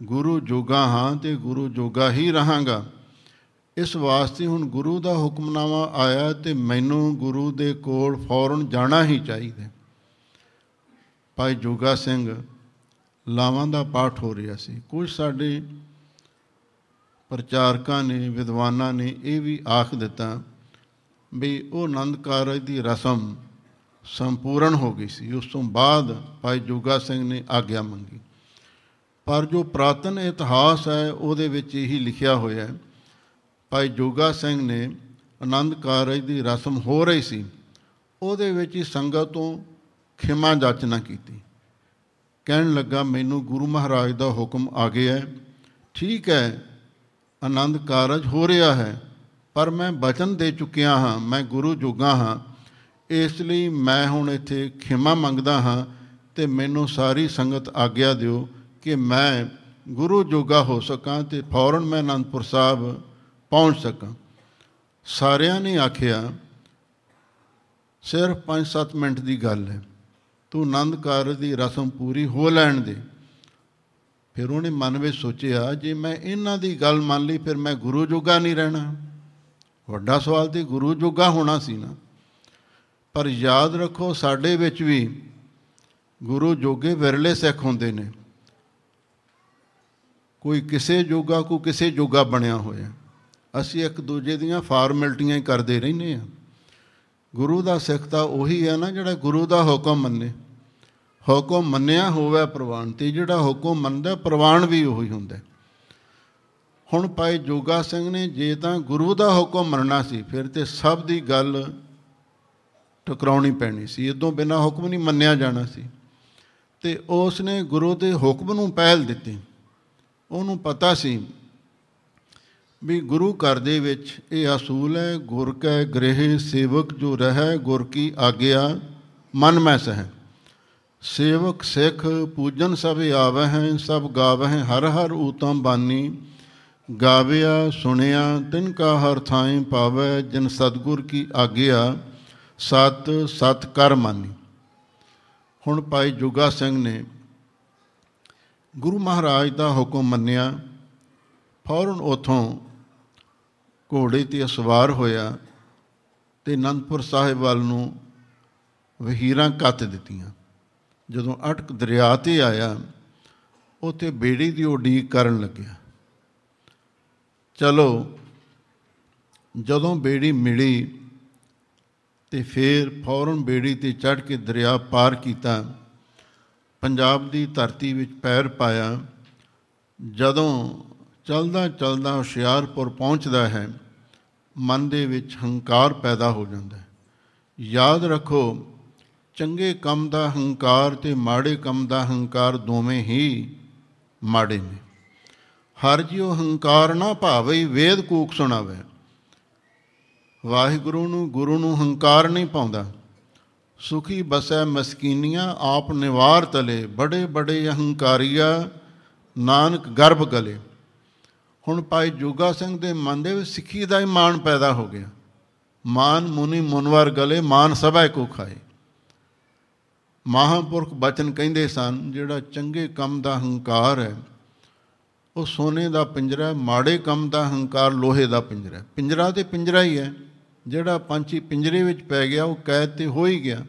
ਗੁਰੂ ਜੋਗਾ ਹਾਂ ਤੇ ਗੁਰੂ ਜੋਗਾ ਹੀ ਰਹਾਂਗਾ। ਇਸ ਵਾਸਤੇ ਹੁਣ ਗੁਰੂ ਦਾ ਹੁਕਮਨਾਮਾ ਆਇਆ ਤੇ ਮੈਨੂੰ ਗੁਰੂ ਦੇ ਕੋਲ ਫੌਰਨ ਜਾਣਾ ਹੀ ਚਾਹੀਦਾ ਭਾਈ ਜੋਗਾ ਸਿੰਘ ਲਾਵਾਂ ਦਾ ਪਾਠ ਹੋ ਰਿਹਾ ਸੀ। ਕੁਝ ਸਾਡੇ ਪ੍ਰਚਾਰਕਾਂ ਨੇ, ਵਿਦਵਾਨਾਂ ਨੇ ਇਹ ਵੀ ਆਖ ਦਿੱਤਾ ਵੀ ਉਹ ਆਨੰਦ ਕਾਰਜ ਦੀ ਰਸਮ ਸੰਪੂਰਨ ਹੋ ਗਈ ਸੀ। ਉਸ ਤੋਂ ਬਾਅਦ ਭਾਈ ਜੋਗਾ ਸਿੰਘ ਨੇ ਆਗਿਆ ਮੰਗੀ। ਪਰ ਜੋ ਪ੍ਰਾਤਨ ਇਤਿਹਾਸ ਹੈ, ਉਹਦੇ ਵਿੱਚ ਇਹੀ ਲਿਖਿਆ ਹੋਇਆ ਹੈ ਭਾਈ ਜੋਗਾ ਸਿੰਘ ਨੇ ਆਨੰਦ ਕਾਰਜ ਦੀ ਰਸਮ ਹੋ ਰਹੀ ਸੀ, ਉਹਦੇ ਵਿੱਚ ਹੀ ਸੰਗਤ ਤੋਂ ਖਿਮਾ ਜਾਚਨਾ ਕੀਤੀ। ਕਹਿਣ ਲੱਗਾ, ਮੈਨੂੰ ਗੁਰੂ ਮਹਾਰਾਜ ਦਾ ਹੁਕਮ ਆ ਗਿਆ ਹੈ। ਠੀਕ ਹੈ, ਆਨੰਦ ਕਾਰਜ ਹੋ ਰਿਹਾ ਹੈ, ਪਰ ਮੈਂ ਬਚਨ ਦੇ ਚੁੱਕਿਆ ਹਾਂ, ਮੈਂ ਗੁਰੂ ਜੋਗਾ ਹਾਂ। ਇਸ ਲਈ ਮੈਂ ਹੁਣ ਇੱਥੇ ਖਿਮਾ ਮੰਗਦਾ ਹਾਂ ਤੇ ਮੈਨੂੰ ਸਾਰੀ ਸੰਗਤ ਆਗਿਆ ਦਿਓ ਕਿ ਮੈਂ ਗੁਰੂ ਜੋਗਾ ਹੋ ਸਕਾਂ ਤੇ ਫੌਰਨ ਮੈਂ ਅਨੰਦਪੁਰ ਸਾਹਿਬ ਪਹੁੰਚ ਸਕਾਂ। ਸਾਰਿਆਂ ਨੇ ਆਖਿਆ, ਸਿਰਫ 5-7 ਮਿੰਟ ਦੀ ਗੱਲ ਹੈ। ਤੂੰ ਆਨੰਦ ਕਾਰਜ ਦੀ ਰਸਮ ਪੂਰੀ ਹੋ ਲੈਣ ਦੇ। ਫਿਰ ਉਹਨੇ ਮਨ ਵਿੱਚ ਸੋਚਿਆ, ਜੇ ਮੈਂ ਇਹਨਾਂ ਦੀ ਗੱਲ ਮੰਨ ਲਈ, ਫਿਰ ਮੈਂ ਗੁਰੂ ਜੋਗਾ ਨਹੀਂ ਰਹਿਣਾ। ਵੱਡਾ ਸਵਾਲ ਤੇ ਗੁਰੂ ਜੋਗਾ ਹੋਣਾ ਸੀ ਨਾ। ਪਰ ਯਾਦ ਰੱਖੋ, ਸਾਡੇ ਵਿੱਚ ਵੀ ਗੁਰੂ ਜੋਗੇ ਵਿਰਲੇ ਸਿੱਖ ਹੁੰਦੇ ਨੇ। ਕੋਈ ਕਿਸੇ ਜੋਗਾ ਕੋ ਕਿਸੇ ਜੋਗਾ ਬਣਿਆ ਹੋਇਆ। ਅਸੀਂ ਇੱਕ ਦੂਜੇ ਦੀਆਂ ਫਾਰਮੈਲਟੀਆਂ ਹੀ ਕਰਦੇ ਰਹਿੰਦੇ ਆ ਗੁਰੂ ਦਾ ਸਿੱਖ ਤਾਂ ਉਹੀ ਹੈ ਨਾ ਜਿਹੜਾ ਗੁਰੂ ਦਾ ਹੁਕਮ ਮੰਨੇ। ਹੁਕਮ ਮੰਨਿਆ ਹੋਵੇ ਪ੍ਰਵਾਨ ਤੇ ਜਿਹੜਾ ਹੁਕਮ ਮੰਨਦਾ ਪ੍ਰਵਾਨ ਵੀ ਉਹੀ ਹੁੰਦਾ ਹੁਣ ਭਾਈ ਜੋਗਾ ਸਿੰਘ ਨੇ ਜੇ ਤਾਂ ਗੁਰੂ ਦਾ ਹੁਕਮ ਮੰਨਣਾ ਸੀ, ਫਿਰ ਤੇ ਸਭ ਦੀ ਗੱਲ ਟਕਰਾਉਣੀ ਪੈਣੀ ਸੀ। ਇਦੋਂ ਬਿਨਾ ਹੁਕਮ ਨਹੀਂ ਮੰਨਿਆ ਜਾਣਾ ਸੀ। ਤੇ ਉਸ ਨੇ ਗੁਰੂ ਦੇ ਹੁਕਮ ਨੂੰ ਪਹਿਲ ਦਿੱਤੀ। ਉਹਨੂੰ ਪਤਾ ਸੀ ਵੀ ਗੁਰੂ ਘਰ ਦੇ ਵਿੱਚ ਇਹ ਅਸੂਲ ਹੈ, ਗੁਰ ਕੈ ਗ੍ਰਹਿ ਸੇਵਕ ਜੋ ਰਹੈ, ਗੁਰ ਕੀ ਆਗਿਆ ਮਨ ਮੈਂ ਸਹਿ ਸੇਵਕ ਸਿੱਖ ਪੂਜਨ ਸਭ ਆਵਹਿ, ਸਭ ਗਾਵਹਿ, ਹਰ ਹਰ ਊਤਮ ਬਾਨੀ। ਗਾਵਿਆ, ਸੁਣਿਆ, ਤਿਨ ਕਾ ਹਰ ਥਾਂ ਪਾਵੈ, ਜਿਨ ਸਤਗੁਰ ਕੀ ਆਗਿਆ, ਸਤ ਸਤ ਕਰ ਮਾਨੀ। ਹੁਣ ਭਾਈ ਜੁਗਾ ਸਿੰਘ ਨੇ ਗੁਰੂ ਮਹਾਰਾਜ ਦਾ ਹੁਕਮ ਮੰਨਿਆ। ਫੌਰਨ ਉਥੋਂ ਘੋੜੇ ਤੇ ਸਵਾਰ ਹੋਇਆ ਤੇ ਅਨੰਦਪੁਰ ਸਾਹਿਬ ਵੱਲ ਨੂੰ ਵਹੀਰਾਂ ਕੱਤ ਦਿੱਤੀਆਂ। ਜਦੋਂ ਅਟਕ ਦਰਿਆ ਤੇ ਆਇਆ, ਉਥੇ ਬੇੜੀ ਦੀ ਉਡੀਕ ਕਰਨ ਲੱਗਿਆ। ਚਲੋ। ਜਦੋਂ ਬੇੜੀ ਮਿਲੀ ਤੇ ਫੇਰ ਫੌਰਨ ਬੇੜੀ ਤੇ ਚੜ ਕੇ ਦਰਿਆ ਪਾਰ ਕੀਤਾ, ਪੰਜਾਬ ਦੀ ਧਰਤੀ ਵਿੱਚ ਪੈਰ ਪਾਇਆ। ਜਦੋਂ ਚਲਦਾ ਚਲਦਾ ਹੁਸ਼ਿਆਰਪੁਰ ਪਹੁੰਚਦਾ ਹੈ, ਮਨ ਦੇ ਵਿੱਚ ਹੰਕਾਰ ਪੈਦਾ ਹੋ ਜਾਂਦਾ ਹੈ। ਯਾਦ ਰੱਖੋ, ਚੰਗੇ ਕੰਮ ਦਾ ਹੰਕਾਰ ਤੇ ਮਾੜੇ ਕੰਮ ਦਾ ਹੰਕਾਰ ਦੋਵੇਂ ਹੀ ਮਾੜੇ ਨੇ। ਹਰ ਜਿਉ ਹੰਕਾਰ ਨਾ ਭਾਵੇ, ਵੇਦ ਕੂਕ ਸੁਣਾਵੇ। ਵਾਹਿਗੁਰੂ ਨੂੰ, ਗੁਰੂ ਨੂੰ ਹੰਕਾਰ ਨਹੀਂ ਪਾਉਂਦਾ। ਸੁਖੀ ਬਸੈ ਮਸਕੀਨੀਆਂ, ਆਪ ਨਿਵਾਰ ਤਲੇ, ਬੜੇ ਬੜੇ ਹੰਕਾਰੀਆ ਨਾਨਕ ਗਰਭ ਗਲੇ। ਹੁਣ ਭਾਈ ਜੋਗਾ ਸਿੰਘ ਦੇ ਮਨ ਦੇ ਵਿੱਚ ਸਿੱਖੀ ਦਾ ਹੀ ਮਾਣ ਪੈਦਾ ਹੋ ਗਿਆ। ਮਾਨ, ਮੁਨੀ, ਮੁਨਵਰ ਗਲੇ ਮਾਨ ਸਭੈ ਕੋ ਖਾਏ। ਮਹਾਪੁਰਖ ਬਚਨ ਕਹਿੰਦੇ ਸਨ, ਜਿਹੜਾ ਚੰਗੇ ਕੰਮ ਦਾ ਹੰਕਾਰ ਹੈ, ਉਹ ਸੋਨੇ ਦਾ ਪਿੰਜਰਾ ਹੈ, ਮਾੜੇ ਕੰਮ ਦਾ ਹੰਕਾਰ ਲੋਹੇ ਦਾ ਪਿੰਜਰਾ ਹੈ। ਪਿੰਜਰਾ ਤੇ ਪਿੰਜਰਾ ਹੀ ਹੈ, ਜਿਹੜਾ ਪੰਛੀ ਪਿੰਜਰੇ ਵਿੱਚ ਪੈ ਗਿਆ, ਉਹ ਕੈਦ ਤੇ ਹੋ ਹੀ ਗਿਆ।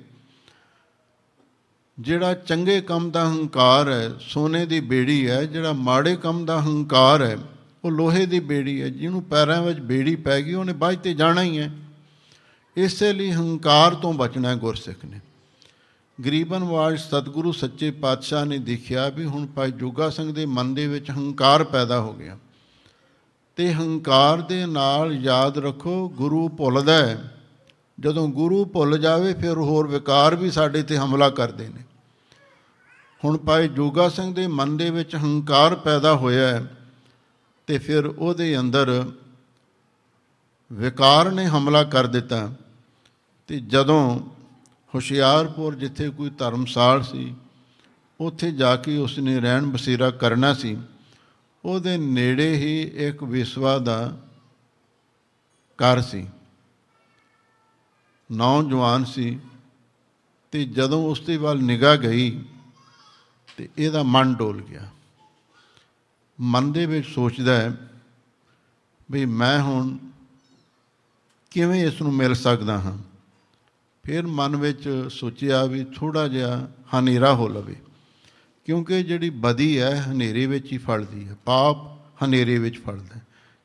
ਜਿਹੜਾ ਚੰਗੇ ਕੰਮ ਦਾ ਹੰਕਾਰ ਹੈ, ਸੋਨੇ ਦੀ ਬੇੜੀ ਹੈ, ਜਿਹੜਾ ਮਾੜੇ ਕੰਮ ਦਾ ਹੰਕਾਰ ਹੈ ਉਹ ਲੋਹੇ ਦੀ ਬੇੜੀ ਹੈ, ਜਿਹਨੂੰ ਪੈਰਾਂ ਵਿੱਚ ਬੇੜੀ ਪੈ ਗਈ, ਉਹਨੇ ਬਾਝ ਤੇ ਜਾਣਾ ਹੀ ਹੈ। ਇਸੇ ਲਈ ਹੰਕਾਰ ਤੋਂ ਬਚਣਾ ਗੁਰਸਿੱਖ ਨੇ। ਗਰੀਬਨ ਵਾਜ ਸਤਿਗੁਰੂ ਸੱਚੇ ਪਾਤਸ਼ਾਹ ਨੇ ਦੇਖਿਆ ਵੀ ਹੁਣ ਭਾਈ ਜੋਗਾ ਸਿੰਘ ਦੇ ਮਨ ਦੇ ਵਿੱਚ ਹੰਕਾਰ ਪੈਦਾ ਹੋ ਗਿਆ। ਤੇ ਹੰਕਾਰ ਦੇ ਨਾਲ ਯਾਦ ਰੱਖੋ, ਗੁਰੂ ਭੁੱਲਦਾ ਹੈ। ਜਦੋਂ ਗੁਰੂ ਭੁੱਲ ਜਾਵੇ, ਫਿਰ ਹੋਰ ਵਿਕਾਰ ਵੀ ਸਾਡੇ ਤੇ ਹਮਲਾ ਕਰਦੇ ਨੇ। ਹੁਣ ਭਾਈ ਜੋਗਾ ਸਿੰਘ ਦੇ ਮਨ ਦੇ ਵਿੱਚ ਹੰਕਾਰ ਪੈਦਾ ਹੋਇਆ ਹੈ। ਤੇ ਫਿਰ ਉਹਦੇ ਅੰਦਰ ਵਿਕਾਰ ਨੇ ਹਮਲਾ ਕਰ ਦਿੱਤਾ। ਤੇ ਜਦੋਂ ਹੁਸ਼ਿਆਰਪੁਰ ਜਿੱਥੇ ਕੋਈ ਧਰਮਸਾਲ ਸੀ, ਉੱਥੇ ਜਾ ਕੇ ਉਸਨੇ ਰਹਿਣ ਬਸੇਰਾ ਕਰਨਾ ਸੀ। ਉਹਦੇ ਨੇੜੇ ਹੀ ਇੱਕ ਵਿਸਵਾ ਦਾ ਘਰ ਸੀ। ਨੌਜਵਾਨ ਸੀ ਤੇ ਜਦੋਂ ਉਸ ਦੇ ਵੱਲ ਨਿਗਾਹ ਗਈ ਤੇ ਇਹਦਾ ਮਨ ਡੋਲ ਗਿਆ। ਮਨ ਦੇ ਵਿੱਚ ਸੋਚਦਾ ਹੈ ਵੀ ਮੈਂ ਹੁਣ ਕਿਵੇਂ ਇਸ ਨੂੰ ਮਿਲ ਸਕਦਾ ਹਾਂ। ਫਿਰ ਮਨ ਵਿੱਚ ਸੋਚਿਆ ਵੀ ਥੋੜਾ ਜਿਹਾ ਹਨੇਰਾ ਹੋ ਲਵੇ, ਕਿਉਂਕਿ ਜਿਹੜੀ ਬਦੀ ਹੈ ਹਨੇਰੇ ਵਿੱਚ ਹੀ ਫਲਦੀ ਹੈ, ਪਾਪ ਹਨੇਰੇ ਵਿੱਚ ਫਲਦਾ ਹੈ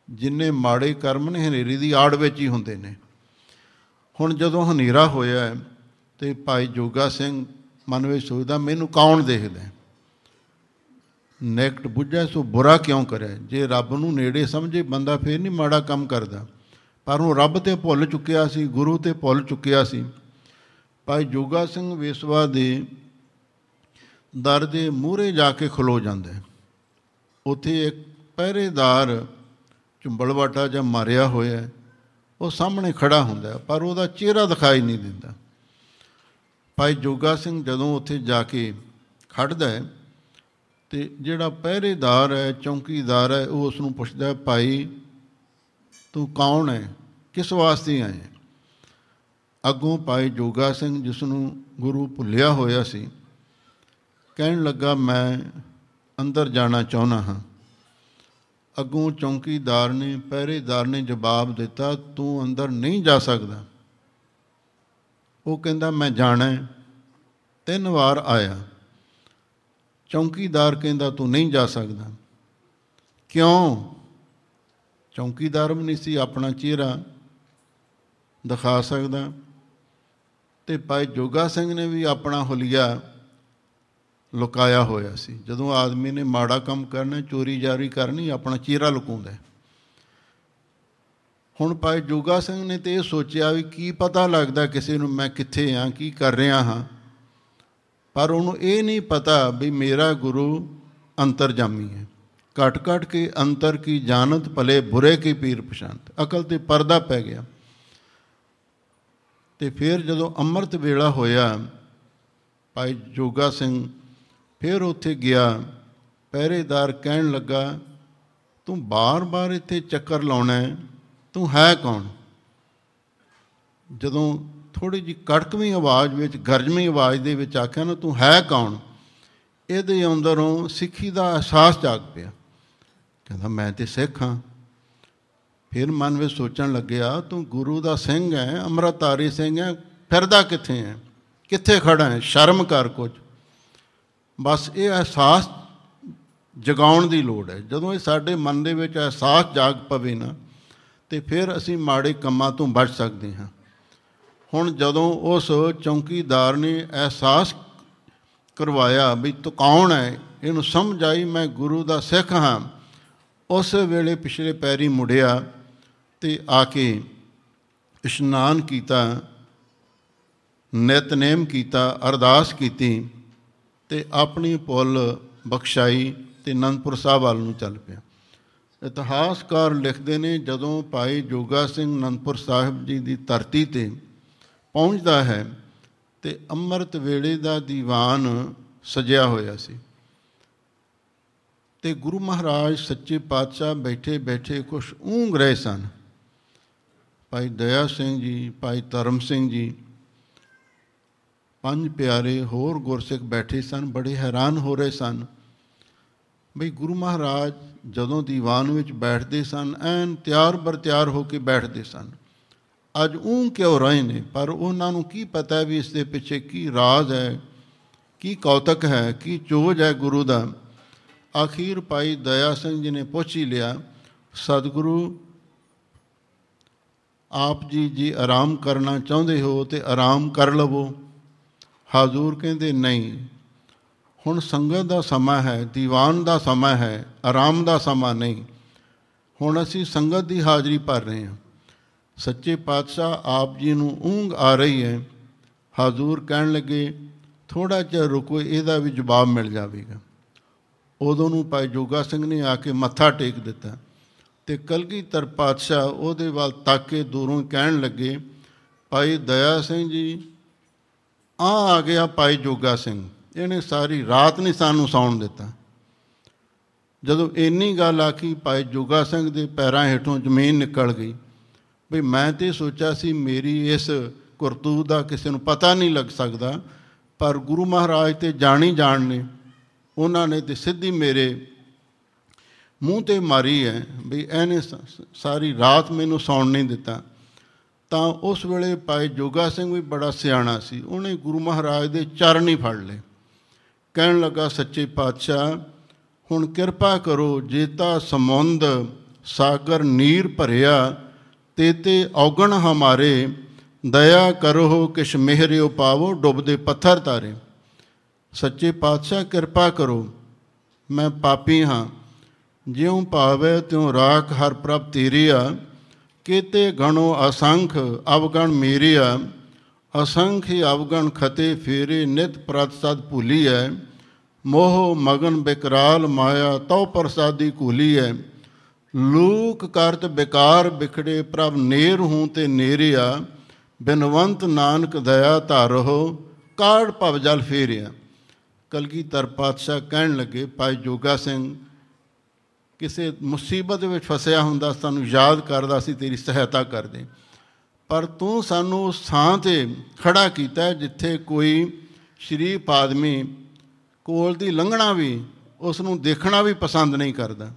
ਜਿੰਨੇ ਮਾੜੇ ਕਰਮ ਨੇ ਹਨੇਰੇ ਦੀ ਆੜ ਵਿੱਚ ਹੀ ਹੁੰਦੇ ਨੇ। ਹੁਣ ਜਦੋਂ ਹਨੇਰਾ ਹੋਇਆ ਤੇ ਭਾਈ ਜੋਗਾ ਸਿੰਘ ਮਨ ਵਿੱਚ ਸੋਚਦਾ, ਮੈਨੂੰ ਕੌਣ ਦੇਖਦਾ ਨੈਕਟ ਬੁੱਝਾ ਸੋ ਬੁਰਾ ਕਿਉਂ ਕਰੇ? ਜੇ ਰੱਬ ਨੂੰ ਨੇੜੇ ਸਮਝੇ, ਬੰਦਾ ਫੇਰ ਨਹੀਂ ਮਾੜਾ ਕੰਮ ਕਰਦਾ। ਪਰ ਉਹ ਰੱਬ ਤੇ ਭੁੱਲ ਚੁੱਕਿਆ ਸੀ, ਗੁਰੂ ਤੇ ਭੁੱਲ ਚੁੱਕਿਆ ਸੀ। ਭਾਈ ਜੋਗਾ ਸਿੰਘ ਵੇਸਵਾ ਦੇ ਦਰ ਦੇ ਮੂਹਰੇ ਜਾ ਕੇ ਖਲੋ ਜਾਂਦਾ ਉੱਥੇ ਇੱਕ ਪਹਿਰੇਦਾਰ ਚੁੰਬਲਵਾਟਾ ਜਾਂ ਮਾਰਿਆ ਹੋਇਆ ਉਹ ਸਾਹਮਣੇ ਖੜਾ ਹੁੰਦਾ ਪਰ ਉਹਦਾ ਚਿਹਰਾ ਦਿਖਾਈ ਨਹੀਂ ਦਿੰਦਾ। ਭਾਈ ਜੋਗਾ ਸਿੰਘ ਜਦੋਂ ਉੱਥੇ ਜਾ ਕੇ ਖੜਦਾ ਹੈ ਤੇ ਜਿਹੜਾ ਪਹਿਰੇਦਾਰ ਹੈ, ਚੌਂਕੀਦਾਰ ਹੈ, ਉਹ ਉਸ ਨੂੰ ਪੁੱਛਦਾ ਭਾਈ, ਤੂੰ ਕੌਣ ਹੈ? ਕਿਸ ਵਾਸਤੇ ਆਇਆ ਅੱਗੋਂ ਭਾਈ ਜੋਗਾ ਸਿੰਘ, ਜਿਸ ਨੂੰ ਗੁਰੂ ਭੁੱਲਿਆ ਹੋਇਆ ਸੀ, ਕਹਿਣ ਲੱਗਾ, ਮੈਂ ਅੰਦਰ ਜਾਣਾ ਚਾਹੁੰਦਾ ਹਾਂ। ਅੱਗੋਂ ਚੌਂਕੀਦਾਰ ਨੇ, ਪਹਿਰੇਦਾਰ ਨੇ ਜਵਾਬ ਦਿੱਤਾ, ਤੂੰ ਅੰਦਰ ਨਹੀਂ ਜਾ ਸਕਦਾ। ਉਹ ਕਹਿੰਦਾ, ਮੈਂ ਜਾਣਾ ਤਿੰਨ ਵਾਰ ਆਇਆ। ਚੌਂਕੀਦਾਰ ਕਹਿੰਦਾ, ਤੂੰ ਨਹੀਂ ਜਾ ਸਕਦਾ। ਕਿਉਂ? ਚੌਂਕੀਦਾਰ ਵੀ ਨਹੀਂ ਸੀ, ਆਪਣਾ ਚਿਹਰਾ ਦਿਖਾ ਸਕਦਾ। ਤੇ ਭਾਈ ਜੋਗਾ ਸਿੰਘ ਨੇ ਵੀ ਆਪਣਾ ਹੁਲੀਆ ਲੁਕਾਇਆ ਹੋਇਆ ਸੀ। ਜਦੋਂ ਆਦਮੀ ਨੇ ਮਾੜਾ ਕੰਮ ਕਰਨਾ, ਚੋਰੀ ਜਾਰੀ ਕਰਨੀ, ਆਪਣਾ ਚਿਹਰਾ ਲੁਕਾਉਂਦਾ ਹੁਣ ਭਾਈ ਜੋਗਾ ਸਿੰਘ ਨੇ ਤੇ ਇਹ ਸੋਚਿਆ ਵੀ ਕੀ ਪਤਾ ਲੱਗਦਾ ਕਿਸੇ ਨੂੰ ਮੈਂ ਕਿੱਥੇ ਆ, ਕੀ ਕਰ ਰਿਹਾ ਹਾਂ। ਪਰ ਉਹਨੂੰ ਇਹ ਨਹੀਂ ਪਤਾ ਵੀ ਮੇਰਾ ਗੁਰੂ ਅੰਤਰਜਾਮੀ ਹੈ। ਘਟ ਘਟ ਕੇ ਅੰਤਰ ਕੀ ਜਾਣਤ, ਭਲੇ ਬੁਰੇ ਕੀ ਪੀਰ ਪਛਾਨਤ ਅਕਲ ਤੇ ਪਰਦਾ ਪੈ ਗਿਆ। ਤੇ ਫਿਰ ਜਦੋਂ ਅੰਮ੍ਰਿਤ ਵੇਲਾ ਹੋਇਆ, ਭਾਈ ਜੋਗਾ ਸਿੰਘ ਫਿਰ ਉੱਥੇ ਗਿਆ, ਪਹਿਰੇਦਾਰ ਕਹਿਣ ਲੱਗਾ, ਤੂੰ ਬਾਰ-ਬਾਰ ਇੱਥੇ ਚੱਕਰ ਲਾਉਣਾ ਹੈ, ਤੂੰ ਹੈ ਕੌਣ? ਜਦੋਂ ਥੋੜੀ ਜੀ ਕੜਕਵੀਂ ਆਵਾਜ਼ ਵਿੱਚ, ਗਰਜਵੀਂ ਆਵਾਜ਼ ਦੇ ਵਿੱਚ ਆਖਿਆ, ਨਾ ਤੂੰ ਹੈ ਕੌਣ? ਇਹਦੇ ਅੰਦਰੋਂ ਸਿੱਖੀ ਦਾ ਅਹਿਸਾਸ ਜਾਗ ਪਿਆ। ਕਹਿੰਦਾ, ਮੈਂ ਤੇ ਸਿੱਖ ਹਾਂ। ਫਿਰ ਮਨ ਵਿੱਚ ਸੋਚਣ ਲੱਗਿਆ, ਤੂੰ ਗੁਰੂ ਦਾ ਸਿੰਘ ਹੈ, ਅੰਮ੍ਰਿਤਧਾਰੀ ਸਿੰਘ ਹੈ, ਫਿਰਦਾ ਕਿੱਥੇ ਹੈ? ਕਿੱਥੇ ਖੜਾ ਹੈ? ਸ਼ਰਮ ਕਰ ਕੁਝ ਬਸ ਇਹ ਅਹਿਸਾਸ ਜਗਾਉਣ ਦੀ ਲੋੜ ਹੈ। ਜਦੋਂ ਇਹ ਸਾਡੇ ਮਨ ਦੇ ਵਿੱਚ ਅਹਿਸਾਸ ਜਾਗ ਪਵੇ ਨਾ, ਤੇ ਫਿਰ ਅਸੀਂ ਮਾੜੇ ਕੰਮਾਂ ਤੋਂ ਬਚ ਸਕਦੇ ਹਾਂ। ਹੁਣ ਜਦੋਂ ਉਸ ਚੌਂਕੀਦਾਰ ਨੇ ਅਹਿਸਾਸ ਕਰਵਾਇਆ ਵੀ ਤੂੰ ਕੌਣ ਹੈ, ਇਹਨੂੰ ਸਮਝ ਆਈ, ਮੈਂ ਗੁਰੂ ਦਾ ਸਿੱਖ ਹਾਂ। ਉਸ ਵੇਲੇ ਪਿਛਲੇ ਪੈਰੀ ਮੁੜਿਆ ਤੇ ਆ ਕੇ ਇਸ਼ਨਾਨ ਕੀਤਾ, ਨਿਤਨੇਮ ਕੀਤਾ, ਅਰਦਾਸ ਕੀਤੀ ਤੇ ਆਪਣੀ ਪੁੱਲ ਬਖਸ਼ਾਈ ਤੇ ਅਨੰਦਪੁਰ ਸਾਹਿਬ ਵੱਲ ਨੂੰ ਚੱਲ ਪਿਆ। ਇਤਿਹਾਸਕਾਰ ਲਿਖਦੇ ਨੇ, ਜਦੋਂ ਭਾਈ ਜੋਗਾ ਸਿੰਘ ਅਨੰਦਪੁਰ ਸਾਹਿਬ ਜੀ ਦੀ ਧਰਤੀ ਤੇ ਪਹੁੰਚਦਾ ਹੈ ਤੇ ਅੰਮ੍ਰਿਤ ਵੇਲੇ ਦਾ ਦੀਵਾਨ ਸਜਿਆ ਹੋਇਆ ਸੀ। ਤੇ ਗੁਰੂ ਮਹਾਰਾਜ ਸੱਚੇ ਪਾਤਸ਼ਾਹ ਬੈਠੇ ਬੈਠੇ ਕੁਝ ਊਂਗ ਰਹੇ ਸਨ। ਭਾਈ ਦਇਆ ਸਿੰਘ ਜੀ, ਭਾਈ ਧਰਮ ਸਿੰਘ ਜੀ, ਪੰਜ ਪਿਆਰੇ ਹੋਰ ਗੁਰਸਿੱਖ ਬੈਠੇ ਸਨ, ਬੜੇ ਹੈਰਾਨ ਹੋ ਰਹੇ ਸਨ ਬਈ ਗੁਰੂ ਮਹਾਰਾਜ ਜਦੋਂ ਦੀਵਾਨ ਵਿੱਚ ਬੈਠਦੇ ਸਨ, ਐਨ ਤਿਆਰ ਬਰ ਤਿਆਰ ਹੋ ਕੇ ਬੈਠਦੇ ਸਨ। ਅੱਜ ਉਹ ਕਿਉਂ ਰਹੇ ਨੇ? ਪਰ ਉਹਨਾਂ ਨੂੰ ਕੀ ਪਤਾ ਵੀ ਇਸ ਦੇ ਪਿੱਛੇ ਕੀ ਰਾਜ਼ ਹੈ, ਕੀ ਕੌਤਕ ਹੈ, ਕੀ ਚੋਜ ਹੈ ਗੁਰੂ ਦਾ? ਆਖੀਰ ਭਾਈ ਦਇਆ ਸਿੰਘ ਜੀ ਨੇ ਪੁੱਛ ਹੀ ਲਿਆ, ਸਤਿਗੁਰੂ, ਆਪ ਜੀ ਜੀ ਆਰਾਮ ਕਰਨਾ ਚਾਹੁੰਦੇ ਹੋ ਤੇ ਆਰਾਮ ਕਰ ਲਵੋ। ਹਾਜ਼ੂਰ ਕਹਿੰਦੇ, ਨਹੀਂ, ਹੁਣ ਸੰਗਤ ਦਾ ਸਮਾਂ ਹੈ, ਦੀਵਾਨ ਦਾ ਸਮਾਂ ਹੈ, ਆਰਾਮ ਦਾ ਸਮਾਂ ਨਹੀਂ। ਹੁਣ ਅਸੀਂ ਸੰਗਤ ਦੀ ਹਾਜ਼ਰੀ ਭਰ ਰਹੇ ਹਾਂ। ਸੱਚੇ ਪਾਤਸ਼ਾਹ ਆਪ ਜੀ ਨੂੰ ਉਂਗ ਆ ਰਹੀ ਹੈ। ਹਾਜ਼ੂਰ ਕਹਿਣ ਲੱਗੇ ਥੋੜਾ ਜਿਹਾ ਰੁਕੋ, ਇਹਦਾ ਵੀ ਜਵਾਬ ਮਿਲ ਜਾਵੇਗਾ। ਉਦੋਂ ਨੂੰ ਭਾਈ ਜੋਗਾ ਸਿੰਘ ਨੇ ਆ ਕੇ ਮੱਥਾ ਟੇਕ ਦਿੱਤਾ ਤੇ ਕਲਗੀਧਰ ਪਾਤਸ਼ਾਹ ਉਹਦੇ ਵੱਲ ਤੱਕ ਕੇ ਦੂਰੋਂ ਕਹਿਣ ਲੱਗੇ, ਭਾਈ ਦਇਆ ਸਿੰਘ ਜੀ ਆ ਆ ਗਿਆ ਭਾਈ ਜੋਗਾ ਸਿੰਘ। ਇਹਨੇ ਸਾਰੀ ਰਾਤ ਨਹੀਂ ਸਾਨੂੰ ਸੌਣ ਦਿੱਤਾ। ਜਦੋਂ ਇੰਨੀ ਗੱਲ ਆਖੀ, ਭਾਈ ਜੋਗਾ ਸਿੰਘ ਦੇ ਪੈਰਾਂ ਹੇਠੋਂ ਜ਼ਮੀਨ ਨਿਕਲ ਗਈ। ਵੀ ਮੈਂ ਤੇ ਸੋਚਿਆ ਸੀ ਮੇਰੀ ਇਸ ਕਰਤੂਤ ਦਾ ਕਿਸੇ ਨੂੰ ਪਤਾ ਨਹੀਂ ਲੱਗ ਸਕਦਾ, ਪਰ ਗੁਰੂ ਮਹਾਰਾਜ ਤੇ ਜਾਣੀ ਜਾਣ ਨੇ, ਉਹਨਾਂ ਨੇ ਤੇ ਸਿੱਧੀ ਮੇਰੇ ਮੂੰਹ ਤੇ ਮਾਰੀ ਹੈ ਵੀ ਇਹਨੇ ਸਾਰੀ ਰਾਤ ਮੈਨੂੰ ਸੌਣ ਨਹੀਂ ਦਿੱਤਾ। ਤਾਂ ਉਸ ਵੇਲੇ ਭਾਈ ਜੋਗਾ ਸਿੰਘ ਵੀ ਬੜਾ ਸਿਆਣਾ ਸੀ, ਉਹਨੇ ਗੁਰੂ ਮਹਾਰਾਜ ਦੇ ਚਰਨ ਹੀ ਫੜ ਲਏ। ਕਹਿਣ ਲੱਗਾ, ਸੱਚੇ ਪਾਤਸ਼ਾਹ, ਹੁਣ ਕਿਰਪਾ ਕਰੋ ਜੇਤਾ ਸਮੁੰਦ, ਸਾਗਰ, ਨੀਰ ਭਰਿਆ ਤੇ ਤੇ ਔਗਣ ਹਮਾਰੇ, ਦਇਆ ਕਰੋ ਕਿਛ ਮਿਹਰਿਓ ਪਾਵੋ, ਡੁੱਬਦੇ ਪੱਥਰ ਤਾਰੇ। ਸੱਚੇ ਪਾਤਸ਼ਾਹ ਕਿਰਪਾ ਕਰੋ, ਮੈਂ ਪਾਪੀ ਹਾਂ। ਜਿਉ ਭਾਵੇ ਤਿਉ ਰਾਖ ਹਰ ਪ੍ਰਭ ਤੇਰੀਆ। ਕੀਤੇ ਗਣੋ ਅਸੰਖ, ਅਵਗਣ ਮੇਰੀਆ। ਅਸੰਖ ਅਵਗਣ ਖਤੇ ਫੇਰੇ, ਨਿਤ ਪ੍ਰਤਸਦ ਭੁਲੀਐ। ਮੋਹ ਮਗਨ ਬਿਕਰਾਲ ਮਾਇਆ, ਤਉ ਪ੍ਰਸਾਦੀ ਕੂਲੀਐ ਲੂਕ ਕਰਤ ਬਿਕਾਰ ਬਿਖੜੇ ਪ੍ਰਭ ਨੇਰ ਹੂੰ ਤੇ ਨੇਰਿਆ, ਬਿਨਵੰਤ ਨਾਨਕ ਦਇਆ ਧਾਰੋ ਕਾੜ ਭਵ ਜਲ ਫੇਰਿਆ। ਕਲਗੀਧਰ ਪਾਤਸ਼ਾਹ ਕਹਿਣ ਲੱਗੇ, ਭਾਈ ਜੋਗਾ ਸਿੰਘ, ਕਿਸੇ ਮੁਸੀਬਤ ਵਿੱਚ ਫਸਿਆ ਹੁੰਦਾ ਸਾਨੂੰ ਯਾਦ ਕਰਦਾ ਸੀ, ਤੇਰੀ ਸਹਾਇਤਾ ਕਰਦੇ। ਪਰ ਤੂੰ ਸਾਨੂੰ ਉਸ ਥਾਂ ਤੇ ਖੜਾ ਕੀਤਾ ਜਿੱਥੇ ਕੋਈ ਸ਼ਰੀਫ ਆਦਮੀ ਕੋਲ ਦੀ ਲੰਘਣਾ ਵੀ ਉਸ ਨੂੰ ਦੇਖਣਾ ਵੀ ਪਸੰਦ ਨਹੀਂ ਕਰਦਾ।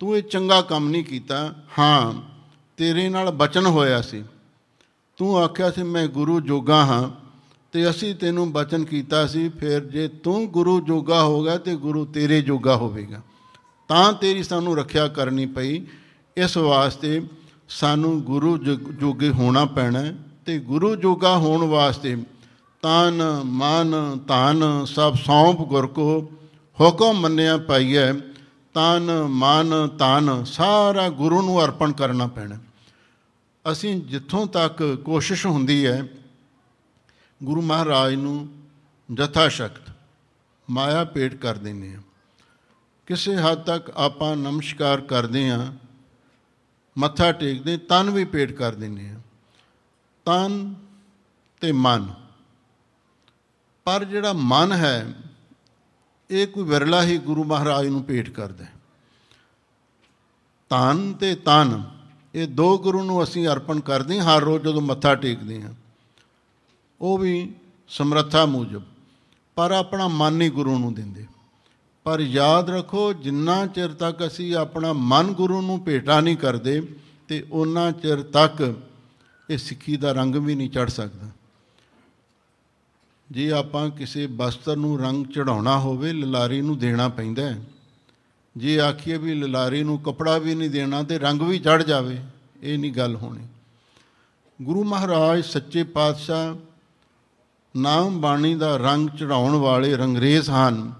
ਤੂੰ ਇਹ ਚੰਗਾ ਕੰਮ ਨਹੀਂ ਕੀਤਾ। ਹਾਂ, ਤੇਰੇ ਨਾਲ ਬਚਨ ਹੋਇਆ ਸੀ। ਤੂੰ ਆਖਿਆ ਸੀ, ਮੈਂ ਗੁਰੂ ਜੋਗਾ ਹਾਂ ਤੇ ਅਸੀਂ ਤੈਨੂੰ ਬਚਨ ਕੀਤਾ ਸੀ। ਫਿਰ ਜੇ ਤੂੰ ਗੁਰੂ ਜੋਗਾ ਹੋਗਾ ਤੇ ਗੁਰੂ ਤੇਰੇ ਜੋਗਾ ਹੋਵੇਗਾ। ਤਾਂ ਤੇਰੀ ਸਾਨੂੰ ਰੱਖਿਆ ਕਰਨੀ ਪਈ। ਇਸ ਵਾਸਤੇ ਸਾਨੂੰ ਗੁਰੂ ਜੋਗੇ ਹੋਣਾ ਪੈਣਾ ਤੇ ਗੁਰੂ ਜੋਗਾ ਹੋਣ ਵਾਸਤੇ ਤਨ, ਮਨ, ਧਨ ਸਭ ਸੌਂਪ ਗੁਰ ਕੋ ਹੁਕਮ ਮੰਨਿਆ ਪਾਈਐ। ਤਨ, ਮਨ ਧਨ ਸਾਰਾ ਗੁਰੂ ਨੂੰ ਅਰਪਣ ਕਰਨਾ ਪੈਣਾ। ਅਸੀਂ ਜਿੱਥੋਂ ਤੱਕ ਕੋਸ਼ਿਸ਼ ਹੁੰਦੀ ਹੈ, ਗੁਰੂ ਮਹਾਰਾਜ ਨੂੰ ਜਥਾ ਸ਼ਕਤ ਮਾਇਆ ਪੇਟ ਕਰ ਦਿੰਨੇ ਆ ਕਿਸੇ ਹੱਦ ਤੱਕ ਆਪਾਂ ਨਮਸਕਾਰ ਕਰਦੇ ਆ ਮੱਥਾ ਟੇਕਦੇ, ਤਨ ਵੀ ਪੇਟ ਕਰ ਦਿੰਨੇ ਆ ਤਨ ਤੇ ਮਨ। ਪਰ ਜਿਹੜਾ ਮਨ ਹੈ ਇਹ ਕੋਈ ਵਿਰਲਾ ਹੀ ਗੁਰੂ ਮਹਾਰਾਜ ਨੂੰ ਪੇਟ ਕਰਦਾ ਹੈ। ਤਨ ਤੇ ਤਨ ਇਹ ਦੋ ਗੁਰੂ ਨੂੰ ਅਸੀਂ ਅਰਪਣ ਕਰਦੇ ਹਾਂ, ਹਰ ਰੋਜ਼ ਜਦੋਂ ਮੱਥਾ ਟੇਕਦੇ ਹਾਂ। ਉਹ ਵੀ ਸਮਰੱਥਾ ਮੂਜਬ, ਪਰ ਆਪਣਾ ਮਨ ਨਹੀਂ ਗੁਰੂ ਨੂੰ ਦਿੰਦੇ। ਪਰ ਯਾਦ ਰੱਖੋ, ਜਿੰਨਾ ਚਿਰ ਤੱਕ ਅਸੀਂ ਆਪਣਾ ਮਨ ਗੁਰੂ ਨੂੰ ਭੇਟਾ ਨਹੀਂ ਕਰਦੇ, ਤੇ ਉਹਨਾਂ ਚਿਰ ਤੱਕ ਇਹ ਸਿੱਖੀ ਦਾ ਰੰਗ ਵੀ ਨਹੀਂ ਚੜ ਸਕਦਾ। ਜੇ ਆਪਾਂ ਕਿਸੇ ਬਸਤਰ ਨੂੰ ਰੰਗ ਚੜਾਉਣਾ ਹੋਵੇ, ਲਲਾਰੀ ਨੂੰ ਦੇਣਾ ਪੈਂਦਾ ਹੈ। ਜੇ ਆਖੀਏ ਵੀ ਲਲਾਰੀ ਨੂੰ ਕਪੜਾ ਵੀ ਨਹੀਂ ਦੇਣਾ, ਤੇ ਰੰਗ ਵੀ ਚੜ ਜਾਵੇ, ਇਹ ਨਹੀਂ ਗੱਲ ਹੋਣੀ। ਗੁਰੂ ਮਹਾਰਾਜ ਸੱਚੇ ਪਾਤਸ਼ਾਹ ਨਾਮ ਬਾਣੀ ਦਾ ਰੰਗ ਚੜਾਉਣ ਵਾਲੇ ਰੰਗਰੇਜ਼ ਹਨ,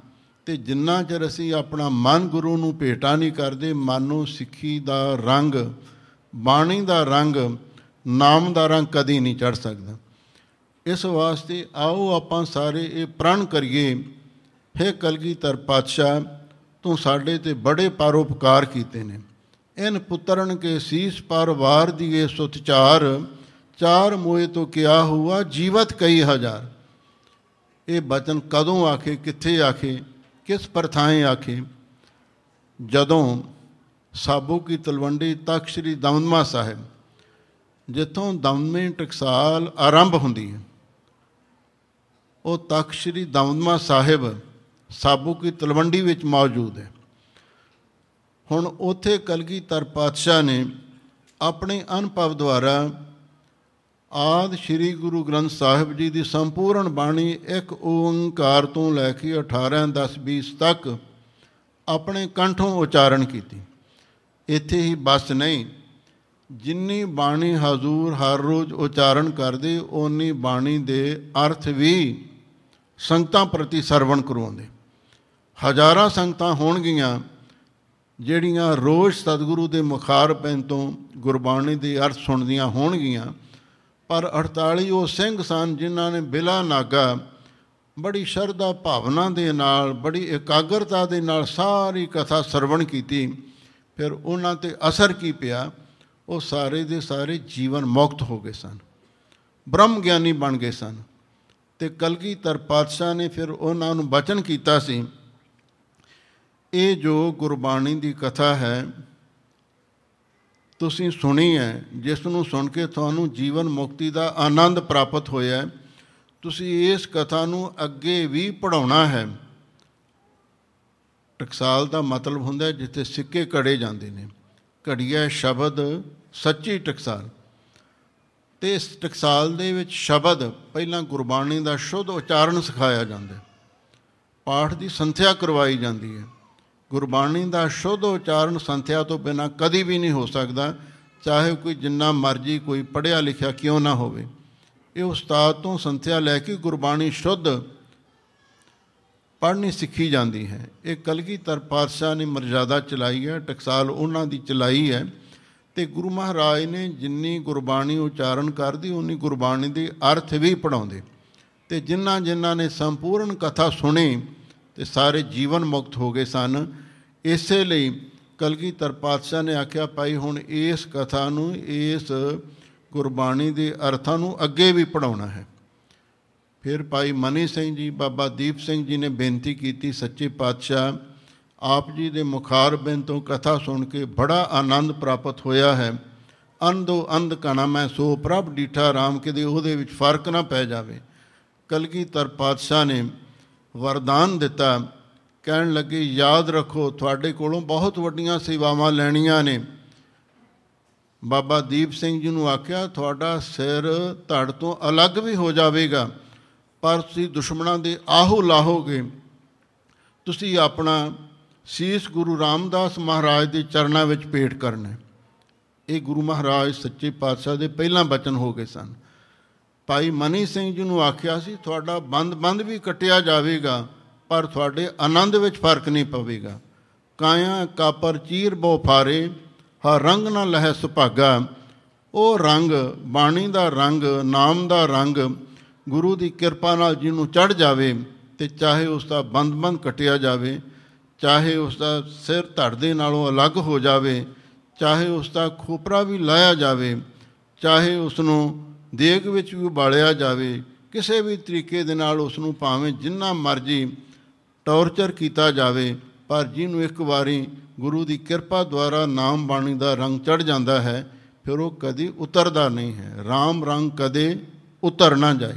ਤੇ ਜਿੰਨਾ ਚਿਰ ਅਸੀਂ ਆਪਣਾ ਮਨ ਗੁਰੂ ਨੂੰ ਭੇਟਾ ਨਹੀਂ ਕਰਦੇ, ਮਨ ਨੂੰ ਸਿੱਖੀ ਦਾ ਰੰਗ, ਬਾਣੀ ਦਾ ਰੰਗ, ਨਾਮ ਦਾ ਰੰਗ ਕਦੀ ਨਹੀਂ ਚੜ ਸਕਦਾ। ਇਸ ਵਾਸਤੇ ਆਓ ਆਪਾਂ ਸਾਰੇ ਇਹ ਪ੍ਰਣ ਕਰੀਏ, ਹੈ ਕਲਗੀਧਰ ਪਾਤਸ਼ਾਹ, ਤੂੰ ਸਾਡੇ ਤੇ ਬੜੇ ਪਰਉਪਕਾਰ ਕੀਤੇ ਨੇ। ਇਨ ਪੁੱਤਰਨ ਕੇ ਸੀਸ ਪਰ ਵਾਰ ਦੀਏ ਸੁਤ ਚਾਰ ਚਾਰ ਮੋਏ ਤੋਂ ਕਿਆ ਹੁਆ ਜੀਵਤ ਕਈ ਹਜ਼ਾਰ। ਇਹ ਬਚਨ ਕਦੋਂ ਆਖੇ, ਕਿੱਥੇ ਆਖੇ, ਕਿਸ ਪਰਥਾਏ ਆਖੇ? ਜਦੋਂ ਸਾਬੂ ਕੀ ਤਲਵੰਡੀ ਤਖਤ ਸ੍ਰੀ ਦਮਦਮਾ ਸਾਹਿਬ, ਜਿੱਥੋਂ ਦਮਦਮੀ ਟਕਸਾਲ ਆਰੰਭ ਹੁੰਦੀ ਹੈ। ਉਹ ਤਖਤ ਸ੍ਰੀ ਦਮਦਮਾ ਸਾਹਿਬ ਸਾਬੂ ਕੀ ਤਲਵੰਡੀ ਵਿੱਚ ਮੌਜੂਦ ਹੈ। ਹੁਣ ਉਥੇ ਕਲਗੀਧਰ ਪਾਤਸ਼ਾਹ ਨੇ ਆਪਣੇ ਅਨੁਭਵ ਦੁਆਰਾ ਆਦ ਸ੍ਰੀ ਗੁਰੂ ਗ੍ਰੰਥ ਸਾਹਿਬ ਜੀ ਦੀ ਸੰਪੂਰਨ ਬਾਣੀ ਇੱਕ ਓੰਕਾਰ ਤੋਂ ਲੈ ਕੇ 18 10 20 ਤੱਕ ਆਪਣੇ ਕੰਠੋਂ ਉਚਾਰਨ ਕੀਤੀ। ਇੱਥੇ ਹੀ ਬਸ ਨਹੀਂ, ਜਿੰਨੀ ਬਾਣੀ ਹਜ਼ੂਰ ਹਰ ਰੋਜ਼ ਉਚਾਰਨ ਕਰਦੇ, ਓਨੀ ਬਾਣੀ ਦੇ ਅਰਥ ਵੀ ਸੰਗਤਾਂ ਪ੍ਰਤੀ ਸਰਵਣ ਕਰਵਾਉਂਦੇ। ਹਜ਼ਾਰਾਂ ਸੰਗਤਾਂ ਹੋਣਗੀਆਂ ਜਿਹੜੀਆਂ ਰੋਜ਼ ਸਤਿਗੁਰੂ ਦੇ ਮੁਖਾਰ ਪੈਨ ਤੋਂ ਗੁਰਬਾਣੀ ਦੇ ਅਰਥ ਸੁਣਦੀਆਂ ਹੋਣਗੀਆਂ, ਪਰ 48 ਉਹ ਸਿੰਘ ਸਨ ਜਿਨ੍ਹਾਂ ਨੇ ਬਿਲਾ ਨਾਗਾ ਬੜੀ ਸ਼ਰਧਾ ਭਾਵਨਾ ਦੇ ਨਾਲ, ਬੜੀ ਇਕਾਗਰਤਾ ਦੇ ਨਾਲ ਸਾਰੀ ਕਥਾ ਸਰਵਣ ਕੀਤੀ, ਫਿਰ ਉਹਨਾਂ ਤੇ ਅਸਰ ਕੀ ਪਿਆ? ਉਹ ਸਾਰੇ ਦੇ ਸਾਰੇ ਜੀਵਨ ਮੁਕਤ ਹੋ ਗਏ ਸਨ। ਬ੍ਰਹਮ ਗਿਆਨੀ ਬਣ ਗਏ ਸਨ। ਤੇ ਕਲਗੀਧਰ ਪਾਤਸ਼ਾਹ ਨੇ ਫਿਰ ਉਹਨਾਂ ਨੂੰ ਬਚਨ ਕੀਤਾ ਸੀ। ਇਹ ਜੋ ਗੁਰਬਾਣੀ ਦੀ ਕਥਾ ਹੈ, ਤੁਸੀਂ ਸੁਣੀ ਹੈ, ਜਿਸ ਨੂੰ ਸੁਣ ਕੇ ਤੁਹਾਨੂੰ ਜੀਵਨ ਮੁਕਤੀ ਦਾ ਆਨੰਦ ਪ੍ਰਾਪਤ ਹੋਇਆ ਤੁਸੀਂ ਇਸ ਕਥਾ ਨੂੰ ਅੱਗੇ ਵੀ ਪੜਾਉਣਾ ਹੈ। ਟਕਸਾਲ ਦਾ ਮਤਲਬ ਹੁੰਦਾ ਜਿੱਥੇ ਸਿੱਕੇ ਕੜੇ ਜਾਂਦੇ ਨੇ। ਘੜੀਆ ਸ਼ਬਦ ਸੱਚੀ ਟਕਸਾਲ। ਤੇ ਇਸ ਟਕਸਾਲ ਦੇ ਵਿੱਚ ਸ਼ਬਦ ਪਹਿਲਾਂ ਗੁਰਬਾਣੀ ਦਾ ਸ਼ੁੱਧ ਉਚਾਰਨ ਸਿਖਾਇਆ ਜਾਂਦਾ ਹੈ। ਪਾਠ ਦੀ ਸੰਥਿਆ ਕਰਵਾਈ ਜਾਂਦੀ ਹੈ। ਗੁਰਬਾਣੀ ਦਾ ਸ਼ੁੱਧ ਉਚਾਰਨ ਸੰਥਿਆ ਤੋਂ ਬਿਨਾ ਕਦੀ ਵੀ ਨਹੀਂ ਹੋ ਸਕਦਾ, ਚਾਹੇ ਕੋਈ ਜਿੰਨਾ ਮਰਜ਼ੀ ਕੋਈ ਪੜਿਆ ਲਿਖਿਆ ਕਿਉਂ ਨਾ ਹੋਵੇ। ਇਹ ਉਸਤਾਦ ਤੋਂ ਸੰਥਿਆ ਲੈ ਕੇ ਗੁਰਬਾਣੀ ਸ਼ੁੱਧ ਪੜ੍ਹਨੀ ਸਿੱਖੀ ਜਾਂਦੀ ਹੈ। ਇਹ ਕਲਗੀਧਰ ਪਾਤਸ਼ਾਹ ਨੇ ਮਰਜ਼ਾਦਾ ਚਲਾਈ ਹੈ, ਟਕਸਾਲ ਉਹਨਾਂ ਦੀ ਚਲਾਈ ਹੈ। ਤੇ ਗੁਰੂ ਮਹਾਰਾਜ ਨੇ ਜਿੰਨੀ ਗੁਰਬਾਣੀ ਉਚਾਰਨ ਕਰਦੀ, ਉਨੀ ਗੁਰਬਾਣੀ ਦੇ ਅਰਥ ਵੀ ਪੜਾਉਂਦੇ ਤੇ ਜਿਨ੍ਹਾਂ ਜਿਨ੍ਹਾਂ ਨੇ ਸੰਪੂਰਨ ਕਥਾ ਸੁਣੀ ਤੇ ਸਾਰੇ ਜੀਵਨ ਮੁਕਤ ਹੋ ਗਏ ਸਨ। ਇਸੇ ਲਈ ਕਲਗੀਧਰ ਪਾਤਸ਼ਾਹ ਨੇ ਆਖਿਆ, ਭਾਈ, ਹੁਣ ਇਸ ਕਥਾ ਨੂੰ, ਇਸ ਗੁਰਬਾਣੀ ਦੇ ਅਰਥਾਂ ਨੂੰ ਅੱਗੇ ਵੀ ਪੜਾਉਣਾ ਹੈ। ਫਿਰ ਭਾਈ ਮਨੀ ਸਿੰਘ ਜੀ, ਬਾਬਾ ਦੀਪ ਸਿੰਘ ਜੀ ਨੇ ਬੇਨਤੀ ਕੀਤੀ, ਸੱਚੇ ਪਾਤਸ਼ਾਹ ਆਪ ਜੀ ਦੇ ਮੁਖਾਰ ਬਿੰਦ ਤੋਂ ਕਥਾ ਸੁਣ ਕੇ ਬੜਾ ਆਨੰਦ ਪ੍ਰਾਪਤ ਹੋਇਆ ਹੈ। ਅੰਧੋ ਅੰਧ ਕਣਾ ਮੈਂ ਸੋ ਪ੍ਰਭ ਡੀਠਾ ਰਾਮ ਕਿਤੇ ਉਹਦੇ ਵਿੱਚ ਫ਼ਰਕ ਨਾ ਪੈ ਜਾਵੇ। ਕਲਗੀਧਰ ਪਾਤਸ਼ਾਹ ਨੇ ਵਰਦਾਨ ਦਿੱਤਾ, ਕਹਿਣ ਲੱਗੇ, ਯਾਦ ਰੱਖੋ, ਤੁਹਾਡੇ ਕੋਲੋਂ ਬਹੁਤ ਵੱਡੀਆਂ ਸੇਵਾਵਾਂ ਲੈਣੀਆਂ ਨੇ। ਬਾਬਾ ਦੀਪ ਸਿੰਘ ਜੀ ਨੂੰ ਆਖਿਆ, ਤੁਹਾਡਾ ਸਿਰ ਧੜ ਤੋਂ ਅਲੱਗ ਵੀ ਹੋ ਜਾਵੇਗਾ, ਪਰ ਤੁਸੀਂ ਦੁਸ਼ਮਣਾਂ ਦੇ ਆਹੋ ਲਾਹੋਗੇ ਤੁਸੀਂ ਆਪਣਾ ਸੀਸ ਗੁਰੂ ਰਾਮਦਾਸ ਮਹਾਰਾਜ ਦੇ ਚਰਨਾਂ ਵਿੱਚ ਭੇਟ ਕਰਨਾ। ਇਹ ਗੁਰੂ ਮਹਾਰਾਜ ਸੱਚੇ ਪਾਤਸ਼ਾਹ ਦੇ ਪਹਿਲਾਂ ਬਚਨ ਹੋ ਗਏ ਸਨ। ਭਾਈ ਮਨੀ ਸਿੰਘ ਜੀ ਨੂੰ ਆਖਿਆ ਸੀ, ਤੁਹਾਡਾ ਬੰਦ-ਬੰਦ ਵੀ ਕਟਿਆ ਜਾਵੇਗਾ, ਪਰ ਤੁਹਾਡੇ ਆਨੰਦ ਵਿੱਚ ਫ਼ਰਕ ਨਹੀਂ ਪਵੇਗਾ। ਕਾਇਆ ਕਾਪਰ ਚੀਰ ਬੋ ਫਾਰੇ ਹਰ ਰੰਗ ਨਾ ਲਹਿ ਸੁਭਾਗਾ। ਉਹ ਰੰਗ, ਬਾਣੀ ਦਾ ਰੰਗ, ਨਾਮ ਦਾ ਰੰਗ, ਗੁਰੂ ਦੀ ਕਿਰਪਾ ਨਾਲ ਜਿਹਨੂੰ ਚੜ ਜਾਵੇ ਤੇ ਚਾਹੇ ਉਸ ਦਾ ਬੰਦ-ਬੰਦ ਕਟਿਆ ਜਾਵੇ ਚਾਹੇ ਉਸ ਦਾ ਸਿਰ ਧੜ ਦੇ ਨਾਲੋਂ ਅਲੱਗ ਹੋ ਜਾਵੇ, ਚਾਹੇ ਉਸ ਦਾ ਖੋਪਰਾ ਵੀ ਲਾਇਆ ਜਾਵੇ, ਚਾਹੇ ਉਸ ਨੂੰ ਦੇਗ ਵਿੱਚ ਵੀ ਉਬਾਲਿਆ ਜਾਵੇ, ਕਿਸੇ ਵੀ ਤਰੀਕੇ ਦੇ ਨਾਲ ਉਸ ਨੂੰ ਭਾਵੇਂ ਜਿੰਨਾ ਮਰਜ਼ੀ ਟੌਰਚਰ ਕੀਤਾ ਜਾਵੇ, ਪਰ ਜਿਹਨੂੰ ਇੱਕ ਵਾਰੀ ਗੁਰੂ ਦੀ ਕਿਰਪਾ ਦੁਆਰਾ ਨਾਮ ਬਾਣੀ ਦਾ ਰੰਗ ਚੜ ਜਾਂਦਾ ਹੈ, ਫਿਰ ਉਹ ਕਦੀ ਉਤਰਦਾ ਨਹੀਂ ਹੈ। RAM ਰੰਗ ਕਦੇ ਉਤਰ ਨਾ ਜਾਏ।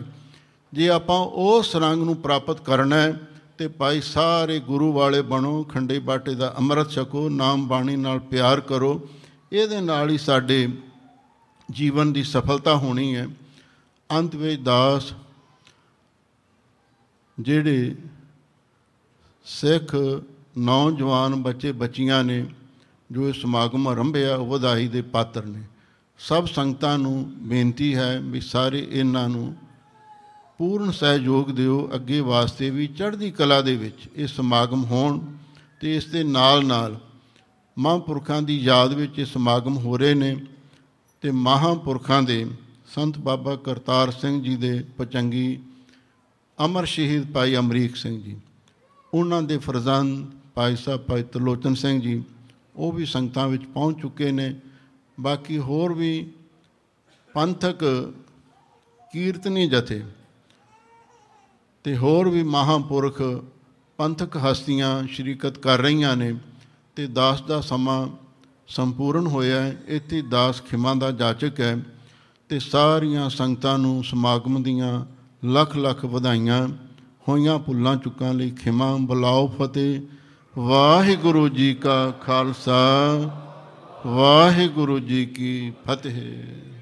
ਜੇ ਆਪਾਂ ਉਸ ਰੰਗ ਨੂੰ ਪ੍ਰਾਪਤ ਕਰਨਾ ਹੈ ਤੇ ਭਾਈ ਸਾਰੇ ਗੁਰੂ ਵਾਲੇ ਬਣੋ, ਖੰਡੇ ਬਾਟੇ ਦਾ ਅੰਮ੍ਰਿਤ ਛਕੋ, ਨਾਮ ਬਾਣੀ ਨਾਲ ਪਿਆਰ ਕਰੋ। ਇਹਦੇ ਨਾਲ ਹੀ ਸਾਡੇ ਜੀਵਨ ਦੀ ਸਫਲਤਾ ਹੋਣੀ ਹੈ। ਅੰਤ ਵਿੱਚ ਦਾਸ ਜਿਹੜੇ ਸਿੱਖ ਨੌਜਵਾਨ ਬੱਚੇ ਬੱਚੀਆਂ ਨੇ, ਜੋ ਇਹ ਸਮਾਗਮ ਆਰੰਭਿਆ ਵਧਾਈ ਦੇ ਪਾਤਰ ਨੇ। ਸਭ ਸੰਗਤਾਂ ਨੂੰ ਬੇਨਤੀ ਹੈ ਵੀ ਸਾਰੇ ਇਹਨਾਂ ਨੂੰ ਪੂਰਨ ਸਹਿਯੋਗ ਦਿਓ ਅੱਗੇ ਵਾਸਤੇ ਵੀ ਚੜ੍ਹਦੀ ਕਲਾ ਦੇ ਵਿੱਚ ਇਹ ਸਮਾਗਮ ਹੋਣ ਤੇ ਇਸ ਦੇ ਨਾਲ ਨਾਲ ਮਹਾਂਪੁਰਖਾਂ ਦੀ ਯਾਦ ਵਿੱਚ ਇਹ ਸਮਾਗਮ ਹੋ ਰਹੇ ਨੇ ਤੇ ਮਹਾਂਪੁਰਖਾਂ ਦੇ ਸੰਤ ਬਾਬਾ ਕਰਤਾਰ ਸਿੰਘ ਜੀ ਦੇ ਪਚੰਗੀ ਅਮਰ ਸ਼ਹੀਦ ਭਾਈ ਅਮਰੀਕ ਸਿੰਘ ਜੀ, ਉਹਨਾਂ ਦੇ ਫਰਜ਼ੰਦ ਭਾਈ ਸਾਹਿਬ ਭਾਈ ਤਲੋਚਨ ਸਿੰਘ ਜੀ, ਉਹ ਵੀ ਸੰਗਤਾਂ ਵਿੱਚ ਪਹੁੰਚ ਚੁੱਕੇ ਨੇ। ਬਾਕੀ ਹੋਰ ਵੀ ਪੰਥਕ ਕੀਰਤਨੀ ਜਥੇ ਤੇ ਹੋਰ ਵੀ ਮਹਾਪੁਰਖ ਪੰਥਕ ਹਸਤੀਆਂ ਸ਼ਰੀਕਤ ਕਰ ਰਹੀਆਂ ਨੇ ਤੇ ਦਾਸ ਦਾ ਸਮਾਂ ਸੰਪੂਰਨ ਹੋਇਆ ਹੈ। ਇੱਥੇ ਦਾਸ ਖਿਮਾ ਦਾ ਜਾਚਕ ਹੈ ਤੇ ਸਾਰੀਆਂ ਸੰਗਤਾਂ ਨੂੰ ਸਮਾਗਮ ਦੀਆਂ ਲੱਖ ਲੱਖ ਵਧਾਈਆਂ ਹੋਈਆਂ ਭੁੱਲਾਂ ਚੁੱਕਾਂ ਲਈ ਖਿਮਾ ਬੁਲਾਓ ਫਤਿਹ। ਵਾਹਿਗੁਰੂ ਜੀ ਕਾ ਖਾਲਸਾ, ਵਾਹਿਗੁਰੂ ਜੀ ਕੀ ਫਤਿਹ।